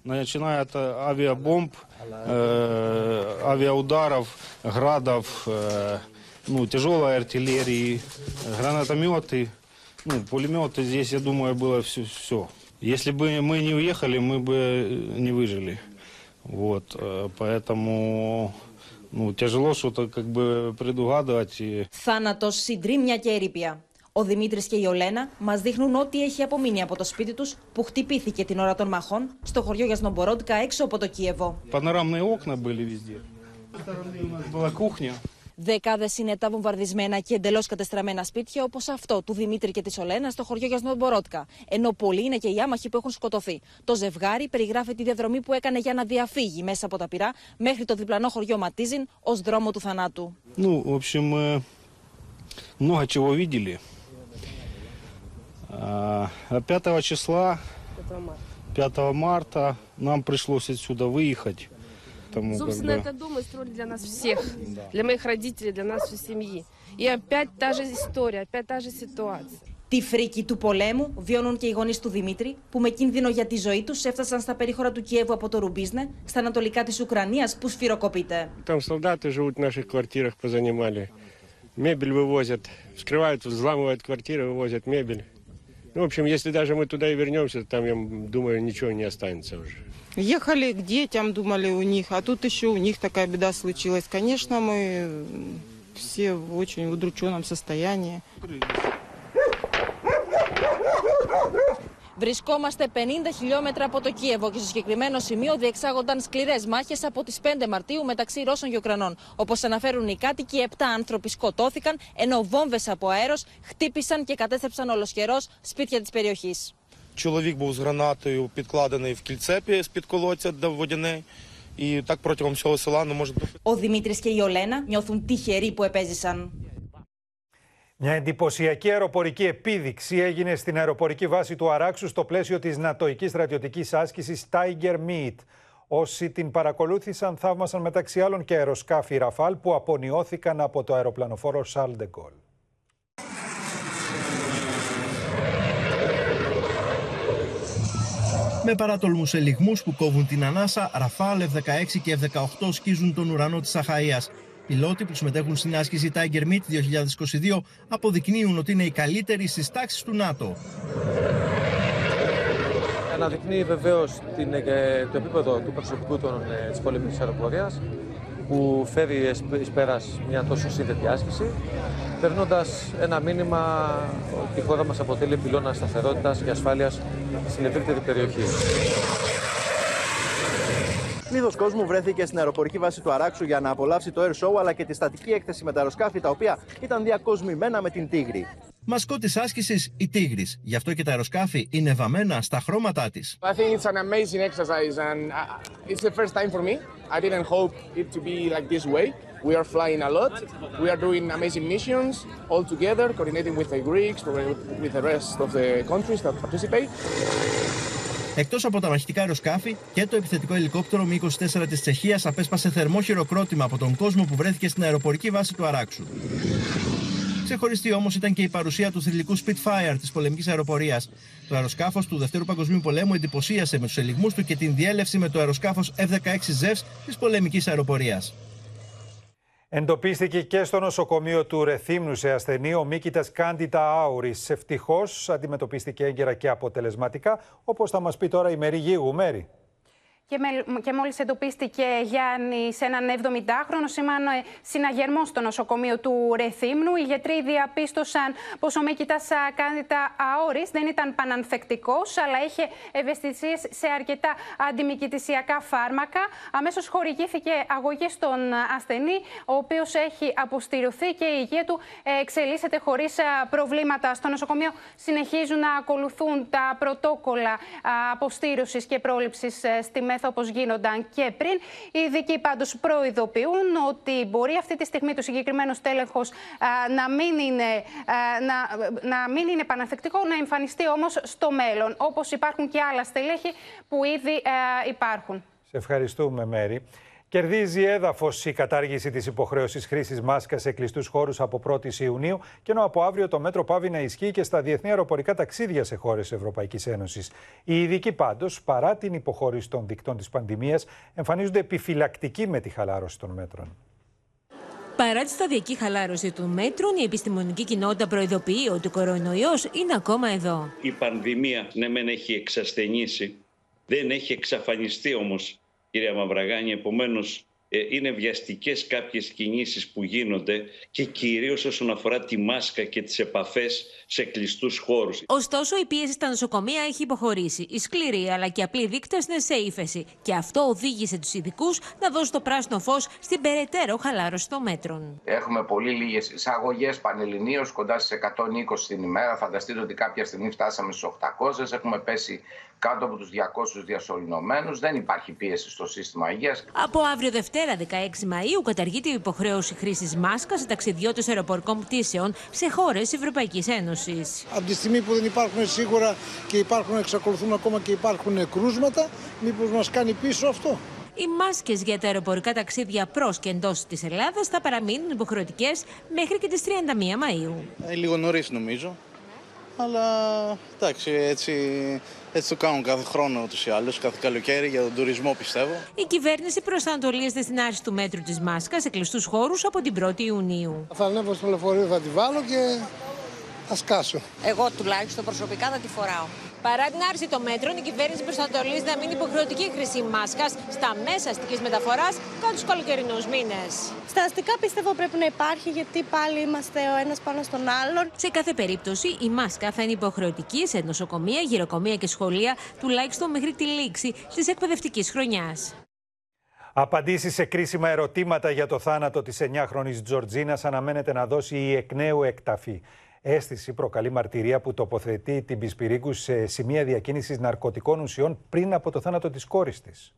Начиная от авиабомб, э, авиаударов, градов, э, ну, тяжелой артиллерии, гранатометы, ну, пулеметы. Здесь, я думаю, было все. все. Если бы мы не уехали, мы бы не выжили. Вот, э, поэтому ну, тяжело что-то как бы предугадывать. И... Θάνατος, συντρίμμια και ερήπια. Ο Δημήτρης και η Ολένα μας δείχνουν ό,τι έχει απομείνει από το σπίτι τους που χτυπήθηκε την ώρα των μαχών στο χωριό Γιασνομπορόντκα έξω από το Κίεβο. Панорамные окна были везде. У нас была кухня. Δεκάδε είναι τα βομβαρδισμένα και εντελώ κατεστραμμένα σπίτια όπω αυτό του Δημήτρη και τη Ολένα στο χωριό Γιασνομπορότκα. Ενώ πολλοί είναι και οι άμαχοι που έχουν σκοτωθεί. Το ζευγάρι περιγράφει τη διαδρομή που έκανε για να διαφύγει μέσα από τα πυρά μέχρι το διπλανό χωριό Ματίζιν ω δρόμο του θανάτου. Ну, в общем, э, много чего видели. А, 5 числа, 5 марта нам пришлось отсюда выехать. Тому, как Собственно, бы, этот дом мы строили для нас всех, для моих родителей, для нас всей семьи. И опять та же история, опять та же ситуация. Τη φρίκη του πολέμου βιώνουν και οι γονεί του Δημήτρη, που με κίνδυνο για τη ζωή του έφτασαν στα περίχωρα του Κιέβου από το Ρουμπίζνε, στα ανατολικά τη Ουκρανία, που σφυροκοπείται. Там солдаты живут в наших квартирах, позанимали. Мебель вывозят, вскрывают, взламывают квартиры, вывозят мебель. Ну, в общем, если даже мы туда и вернемся, там, я думаю, ничего не останется уже. Ехали к детям, думали у них, а тут еще у них такая беда случилась. Конечно, мы все в очень удрученном состоянии. Βρισκόμαστε 50 χιλιόμετρα από το Κίεβο και στο συγκεκριμένο σημείο διεξάγονταν σκληρέ μάχε από τι 5 Μαρτίου μεταξύ Ρώσων και Ουκρανών. Όπω αναφέρουν οι κάτοικοι, 7 άνθρωποι σκοτώθηκαν, ενώ βόμβε από αέρο χτύπησαν και κατέστρεψαν ολοσχερό σπίτια τη περιοχή. Чоловік був з гранатою підкладений в кільцепі з-під колодця до водяне. І так протягом всього села, ну може Ο Δημήτρη και η Ολένα νιώθουν τυχεροί που επέζησαν. Μια εντυπωσιακή αεροπορική επίδειξη έγινε στην αεροπορική βάση του Αράξου στο πλαίσιο της νατοικής στρατιωτικής άσκησης Tiger Meet. Όσοι την παρακολούθησαν θαύμασαν μεταξύ άλλων και αεροσκάφη Ραφάλ που απονιώθηκαν από το αεροπλανοφόρο Charles de Gaulle. Με παράτολμους ελιγμούς που κόβουν την ανάσα, Ραφάλ F-16 και F-18 σκίζουν τον ουρανό της Αχαΐας. Πιλότοι που συμμετέχουν στην άσκηση Tiger Meet 2022 αποδεικνύουν ότι είναι οι καλύτεροι στις τάξεις του ΝΑΤΟ. Αναδεικνύει βεβαίως το επίπεδο του προσωπικού των, ε, της πολεμικής αεροπορίας που φέρει εις πέρας μια τόσο σύνθετη άσκηση περνώντας ένα μήνυμα ότι η χώρα μας αποτελεί πυλώνα σταθερότητας και ασφάλειας στην ευρύτερη περιοχή. Πλήθο κόσμου βρέθηκε στην αεροπορική βάση του Αράξου για να απολαύσει το air show αλλά και τη στατική έκθεση με τα αεροσκάφη τα οποία ήταν διακοσμημένα με την Τίγρη. Μασκό της άσκησης η Τίγρης. Γι' αυτό και τα αεροσκάφη είναι βαμμένα στα χρώματά της. I think it's an amazing exercise and uh, it's the first time for me. I didn't hope it to be like this way. We are flying a lot. We are doing amazing missions all together, coordinating with the Greeks, with the rest of the countries that participate. Εκτός από τα μαχητικά αεροσκάφη και το επιθετικό ελικόπτερο Mi-24 της Τσεχίας απέσπασε θερμό χειροκρότημα από τον κόσμο που βρέθηκε στην αεροπορική βάση του Αράξου. Ξεχωριστή όμως ήταν και η παρουσία του θηλυκού Spitfire της πολεμικής αεροπορίας. Το αεροσκάφος του Δευτέρου Παγκοσμίου Πολέμου εντυπωσίασε με τους ελιγμούς του και την διέλευση με το αεροσκάφος F-16 ZEVS της πολεμικής αεροπορίας. Εντοπίστηκε και στο νοσοκομείο του Ρεθύμνου σε ασθενή ο Μίκητας Κάντιτα Άουρης. Ευτυχώς αντιμετωπίστηκε έγκαιρα και αποτελεσματικά, όπως θα μας πει τώρα η Μέρη Γίγου. Μέρη. Και, με, και μόλις εντοπίστηκε Γιάννη σε έναν 70χρονο, σήμανε συναγερμό στο νοσοκομείο του Ρεθύμνου. Οι γιατροί διαπίστωσαν πως ο Μίκητας Κάντιτα Αόρης δεν ήταν πανανθεκτικός, αλλά είχε ευαισθησίες σε αρκετά αντιμικητησιακά φάρμακα. Αμέσως χορηγήθηκε αγωγή στον ασθενή, ο οποίος έχει αποστηρωθεί και η υγεία του εξελίσσεται χωρίς προβλήματα. Στο νοσοκομείο συνεχίζουν να ακολουθούν τα πρωτόκολλα αποστήρωσης και πρόληψης στη μέση μεθ όπως γίνονταν και πριν. Οι ειδικοί πάντως προειδοποιούν ότι μπορεί αυτή τη στιγμή το συγκεκριμένο τέλεχος να μην είναι, να, να μην είναι παναθεκτικό, να εμφανιστεί όμως στο μέλλον, όπως υπάρχουν και άλλα στελέχη που ήδη υπάρχουν. Σε ευχαριστούμε, Μέρη. Κερδίζει έδαφος η κατάργηση της υποχρέωσης χρήσης μάσκας σε κλειστούς χώρους από 1η Ιουνίου, και ενώ από αύριο το μέτρο πάβει να ισχύει και στα διεθνή αεροπορικά ταξίδια σε χώρες Ευρωπαϊκής Ένωσης. Οι ειδικοί πάντως, παρά την υποχώρηση των δικτών της πανδημίας, εμφανίζονται επιφυλακτικοί με τη χαλάρωση των μέτρων. Παρά τη σταδιακή χαλάρωση των μέτρων, η επιστημονική κοινότητα προειδοποιεί ότι ο κορονοϊός είναι ακόμα εδώ. Η πανδημία, ναι, μεν έχει εξασθενήσει, δεν έχει εξαφανιστεί όμως κυρία Μαυραγάνη, επομένως ε, είναι βιαστικές κάποιες κινήσεις που γίνονται και κυρίως όσον αφορά τη μάσκα και τις επαφές σε κλειστούς χώρους. Ωστόσο, η πίεση στα νοσοκομεία έχει υποχωρήσει. Οι σκληροί αλλά και απλοί δείκτες είναι σε ύφεση. Και αυτό οδήγησε τους ειδικούς να δώσουν το πράσινο φως στην περαιτέρω χαλάρωση των μέτρων. Έχουμε πολύ λίγες εισαγωγές πανελληνίως, κοντά στις 120 την ημέρα. Φανταστείτε ότι κάποια στιγμή φτάσαμε στους 800. Έχουμε πέσει κάτω από τους 200 διασωληνωμένους. Δεν υπάρχει πίεση στο σύστημα υγείας. Από αύριο Δευτέρα 16 Μαΐου καταργείται η υποχρέωση χρήσης μάσκας σε ταξιδιώτες αεροπορικών πτήσεων σε χώρες Ευρωπαϊκής Ένωσης. Από τη στιγμή που δεν υπάρχουν σίγουρα και υπάρχουν, εξακολουθούν ακόμα και υπάρχουν κρούσματα, μήπως μας κάνει πίσω αυτό; Οι μάσκες για τα αεροπορικά ταξίδια προς και εντός της Ελλάδας θα παραμείνουν υποχρεωτικές μέχρι και τις 31 Μαου. Ε, λίγο νωρίς νομίζω. Αλλά εντάξει, έτσι, έτσι το κάνουν κάθε χρόνο ούτω ή άλλω, κάθε καλοκαίρι για τον τουρισμό πιστεύω. Η κυβέρνηση προσανατολίζεται στην άρση του μέτρου της μάσκας σε κλειστούς χώρους από την 1η Ιουνίου. Θα ανέβω στο λεωφορείο, θα τη βάλω και θα σκάσω. Εγώ τουλάχιστον προσωπικά θα τη φοράω. Παρά την άρση των μέτρων, η κυβέρνηση προσανατολίζει να μην υποχρεωτική χρήση μάσκας στα μέσα αστικής μεταφοράς κατά τους καλοκαιρινούς μήνες. Στα αστικά πιστεύω πρέπει να υπάρχει, γιατί πάλι είμαστε ο ένας πάνω στον άλλον. Σε κάθε περίπτωση, η μάσκα θα είναι υποχρεωτική σε νοσοκομεία, γυροκομεία και σχολεία, τουλάχιστον μέχρι τη λήξη της εκπαιδευτικής χρονιάς. Απαντήσεις σε κρίσιμα ερωτήματα για το θάνατο της 9χρονη Τζορτζίνας αναμένεται να δώσει η εκ νέου εκταφή αίσθηση προκαλεί μαρτυρία που τοποθετεί την Πισπυρίγκους σε σημεία διακίνησης ναρκωτικών ουσιών πριν από το θάνατο της κόρης της.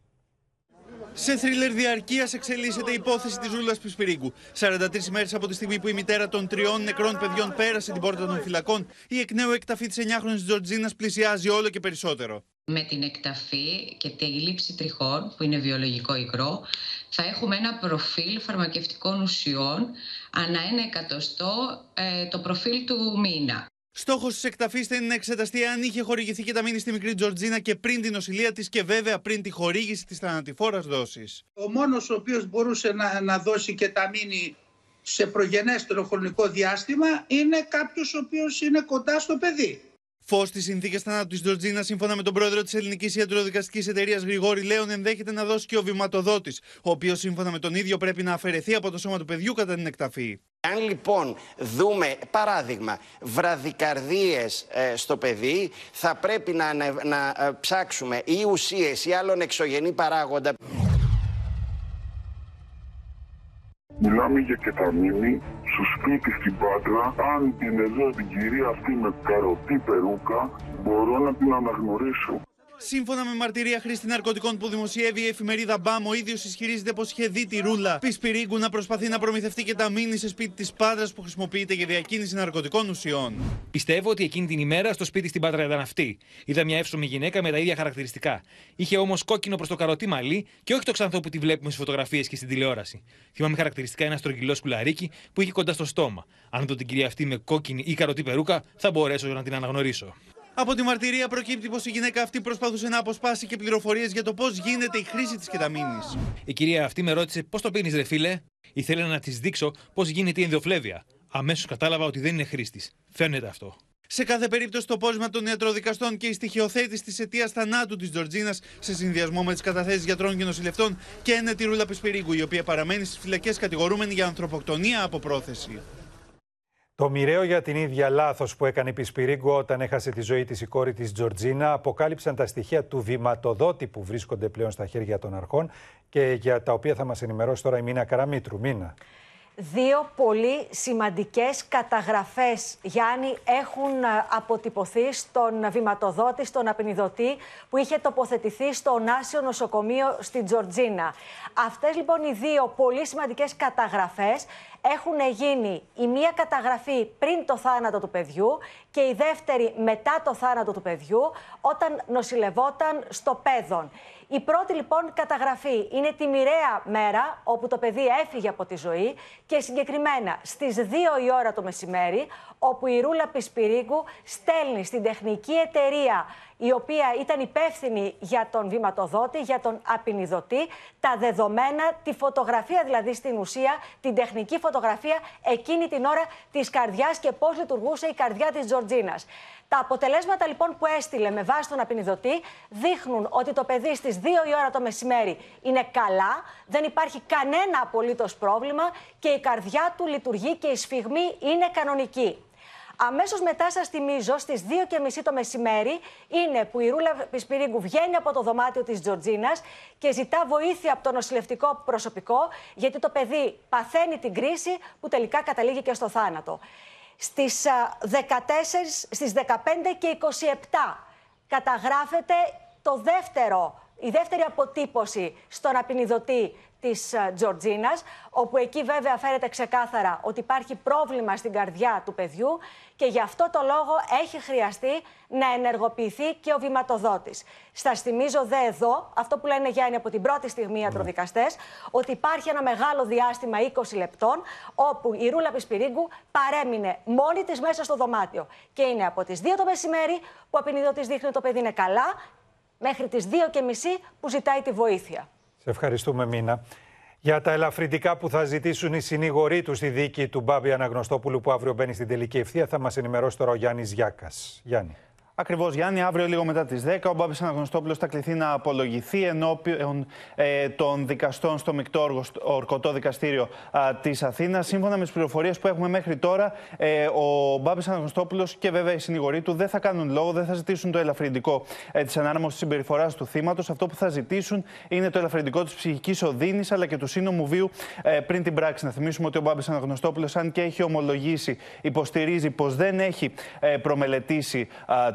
Σε θρίλερ διαρκείας εξελίσσεται η υπόθεση της Ζούλας Πισπυρίγκου. 43 μέρες από τη στιγμή που η μητέρα των τριών νεκρών παιδιών πέρασε την πόρτα των φυλακών, η εκ νέου εκταφή της 9χρονη Τζορτζίνας πλησιάζει όλο και περισσότερο. Με την εκταφή και τη λήψη τριχών, που είναι βιολογικό υγρό, θα έχουμε ένα προφίλ φαρμακευτικών ουσιών ανά ένα εκατοστό ε, το προφίλ του μήνα. Στόχος της εκταφής θα είναι να εξεταστεί αν είχε χορηγηθεί και τα μήνυ στη μικρή Τζορτζίνα και πριν την νοσηλεία της και βέβαια πριν τη χορήγηση της θανατηφόρας δόσης. Ο μόνος ο οποίος μπορούσε να, να δώσει και τα μήνυ σε προγενέστερο χρονικό διάστημα είναι κάποιος ο οποίος είναι κοντά στο παιδί. Φως στι συνθήκες θανάτου της Τζορτζίνας, σύμφωνα με τον πρόεδρο της Ελληνικής Ιατροδικαστικής Εταιρείας Γρηγόρη Λέων, ενδέχεται να δώσει και ο βηματοδότης, ο οποίος σύμφωνα με τον ίδιο πρέπει να αφαιρεθεί από το σώμα του παιδιού κατά την εκταφή. Αν λοιπόν δούμε, παράδειγμα, βραδικαρδίες ε, στο παιδί, θα πρέπει να, να, να ε, ψάξουμε ή ουσίες ή άλλον εξωγενή παράγοντα. Μιλάμε για κεταμίνη στο σπίτι στην Πάτρα. Αν την εδώ την κυρία αυτή με καροτή περούκα, μπορώ να την αναγνωρίσω. Σύμφωνα με μαρτυρία χρήστη ναρκωτικών που δημοσιεύει η εφημερίδα Μπάμ, ο ίδιος ισχυρίζεται πως είχε δει τη ρούλα Πισπυρίγκου να προσπαθεί να προμηθευτεί και τα μήνυ σε σπίτι της Πάτρας που χρησιμοποιείται για διακίνηση ναρκωτικών ουσιών. Πιστεύω ότι εκείνη την ημέρα στο σπίτι στην Πάτρα ήταν αυτή. Είδα μια εύσωμη γυναίκα με τα ίδια χαρακτηριστικά. Είχε όμως κόκκινο προς το καροτί μαλλί και όχι το ξανθό που τη βλέπουμε στις φωτογραφίες και στην τηλεόραση. Θυμάμαι χαρακτηριστικά ένας στρογγυλό σκουλαρίκι που είχε κοντά στο στόμα. Αν δω την κυρία αυτή με κόκκινη ή καροτή περούκα, θα μπορέσω να την αναγνωρίσω. Από τη μαρτυρία προκύπτει πως η γυναίκα αυτή προσπαθούσε να αποσπάσει και πληροφορίες για το πώς γίνεται η χρήση της κεταμίνης. Η κυρία αυτή με ρώτησε πώς το πίνεις, ρε φίλε; Ήθελα να της δείξω πώς γίνεται η ενδοφλέβεια. Αμέσως κατάλαβα ότι δεν είναι χρήστης. Φαίνεται αυτό. Σε κάθε περίπτωση, το πόρισμα των ιατροδικαστών και η στοιχειοθέτηση της αιτίας θανάτου της Τζορτζίνας σε συνδυασμό με τις καταθέσεις γιατρών και νοσηλευτών και ένα τη Ρούλα Πισπυρίγκου, η οποία παραμένει στις φυλακές κατηγορούμενη για ανθρωποκτονία από πρόθεση. Το μοιραίο για την ίδια λάθος που έκανε η Πισπυρίγκο όταν έχασε τη ζωή της η κόρη της Τζορτζίνα αποκάλυψαν τα στοιχεία του βηματοδότη που βρίσκονται πλέον στα χέρια των αρχών και για τα οποία θα μας ενημερώσει τώρα η Μίνα Καραμίτρου. Μίνα. Δύο πολύ σημαντικές καταγραφές, Γιάννη, έχουν ε, αποτυπωθεί στον βηματοδότη, στον απεινιδωτή που είχε τοποθετηθεί στο Νάσιο Νοσοκομείο στην Τζορτζίνα. Αυτές λοιπόν οι δύο πολύ σημαντικές καταγραφές έχουν γίνει η μία καταγραφή πριν το θάνατο του παιδιού και η δεύτερη μετά το θάνατο του παιδιού όταν νοσηλευόταν στο παιδόν. Η πρώτη λοιπόν καταγραφή είναι τη μοιραία μέρα όπου το παιδί έφυγε από τη ζωή και συγκεκριμένα στις 2 η ώρα το μεσημέρι όπου η Ρούλα Πισπυρίγκου στέλνει στην τεχνική εταιρεία η οποία ήταν υπεύθυνη για τον βηματοδότη, για τον απεινιδωτή, τα δεδομένα, τη φωτογραφία δηλαδή στην ουσία, την τεχνική φωτογραφία εκείνη την ώρα της καρδιάς και πώς λειτουργούσε η καρδιά της Τζορτζίνας. Τα αποτελέσματα λοιπόν που έστειλε με βάση τον απεινιδωτή δείχνουν ότι το παιδί στις 2 η ώρα το μεσημέρι είναι καλά, δεν υπάρχει κανένα απολύτως πρόβλημα και η καρδιά του λειτουργεί και η σφιγμή είναι κανονική. Αμέσως μετά, σας θυμίζω, στις 2.30 το μεσημέρι είναι που η Ρούλα Πισπυρίγκου βγαίνει από το δωμάτιο της Τζορτζίνας και ζητά βοήθεια από το νοσηλευτικό προσωπικό, γιατί το παιδί παθαίνει την κρίση που τελικά καταλήγει και στο θάνατο. Στις, 14, στις 15 και 27 καταγράφεται το δεύτερο, η δεύτερη αποτύπωση στον απεινιδωτή της Τζορτζίνας, όπου εκεί βέβαια φαίνεται ξεκάθαρα ότι υπάρχει πρόβλημα στην καρδιά του παιδιού και γι' αυτό το λόγο έχει χρειαστεί να ενεργοποιηθεί και ο βηματοδότης. Στα θυμίζω δε εδώ, αυτό που λένε Γιάννη από την πρώτη στιγμή οι ιατροδικαστές, ότι υπάρχει ένα μεγάλο διάστημα 20 λεπτών, όπου η Ρούλα Πισπυρίγκου παρέμεινε μόνη της μέσα στο δωμάτιο. Και είναι από τις 2 το μεσημέρι που ο απεινιδότης δείχνει ότι το παιδί είναι καλά, μέχρι τις 2 και μισή που ζητάει τη βοήθεια. Σε ευχαριστούμε Μίνα. Για τα ελαφρυντικά που θα ζητήσουν οι συνήγοροι τους στη δίκη του Μπάμπη Αναγνωστόπουλου που αύριο μπαίνει στην τελική ευθεία θα μας ενημερώσει τώρα ο Γιάννης Γιάκας. Γιάννη. Ακριβώς, Γιάννη. Αύριο, λίγο μετά τις 10, ο Μπάμπης Αναγνωστόπουλος θα κληθεί να απολογηθεί ενώπιον ε, των δικαστών στο μεικτό ορκωτό δικαστήριο της Αθήνας. Σύμφωνα με τις πληροφορίες που έχουμε μέχρι τώρα, ε, ο Μπάμπης Αναγνωστόπουλος και βέβαια οι συνηγοροί του δεν θα κάνουν λόγο, δεν θα ζητήσουν το ελαφρυντικό ε, της ανάρμοστη συμπεριφοράς του θύματος. Αυτό που θα ζητήσουν είναι το ελαφρυντικό της ψυχικής οδύνης αλλά και του σύνομου βίου ε, πριν την πράξη. Να θυμίσουμε ότι ο Μπάμπης Αναγνωστόπουλος, αν και έχει ομολογήσει, υποστηρίζει πως δεν έχει ε, προμελετήσει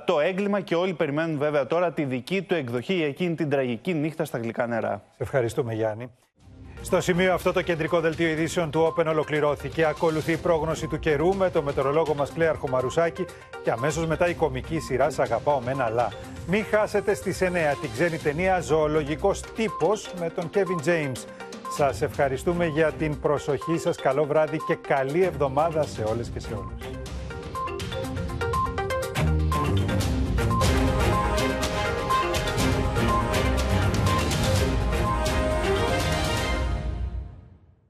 το έγκλημα και όλοι περιμένουν βέβαια τώρα τη δική του εκδοχή για εκείνη την τραγική νύχτα στα γλυκά νερά. Σε ευχαριστούμε Γιάννη. Στο σημείο αυτό το κεντρικό δελτίο ειδήσεων του Open ολοκληρώθηκε. Ακολουθεί η πρόγνωση του καιρού με το μετεωρολόγο μας Κλέαρχο Μαρουσάκη και αμέσως μετά η κομική σειρά «Σ' αγαπάω με ένα λα». Μην χάσετε στις 9 την ξένη ταινία «Ζωολογικός τύπος» με τον Kevin James. Σας ευχαριστούμε για την προσοχή σας. Καλό βράδυ και καλή εβδομάδα σε όλες και σε όλους.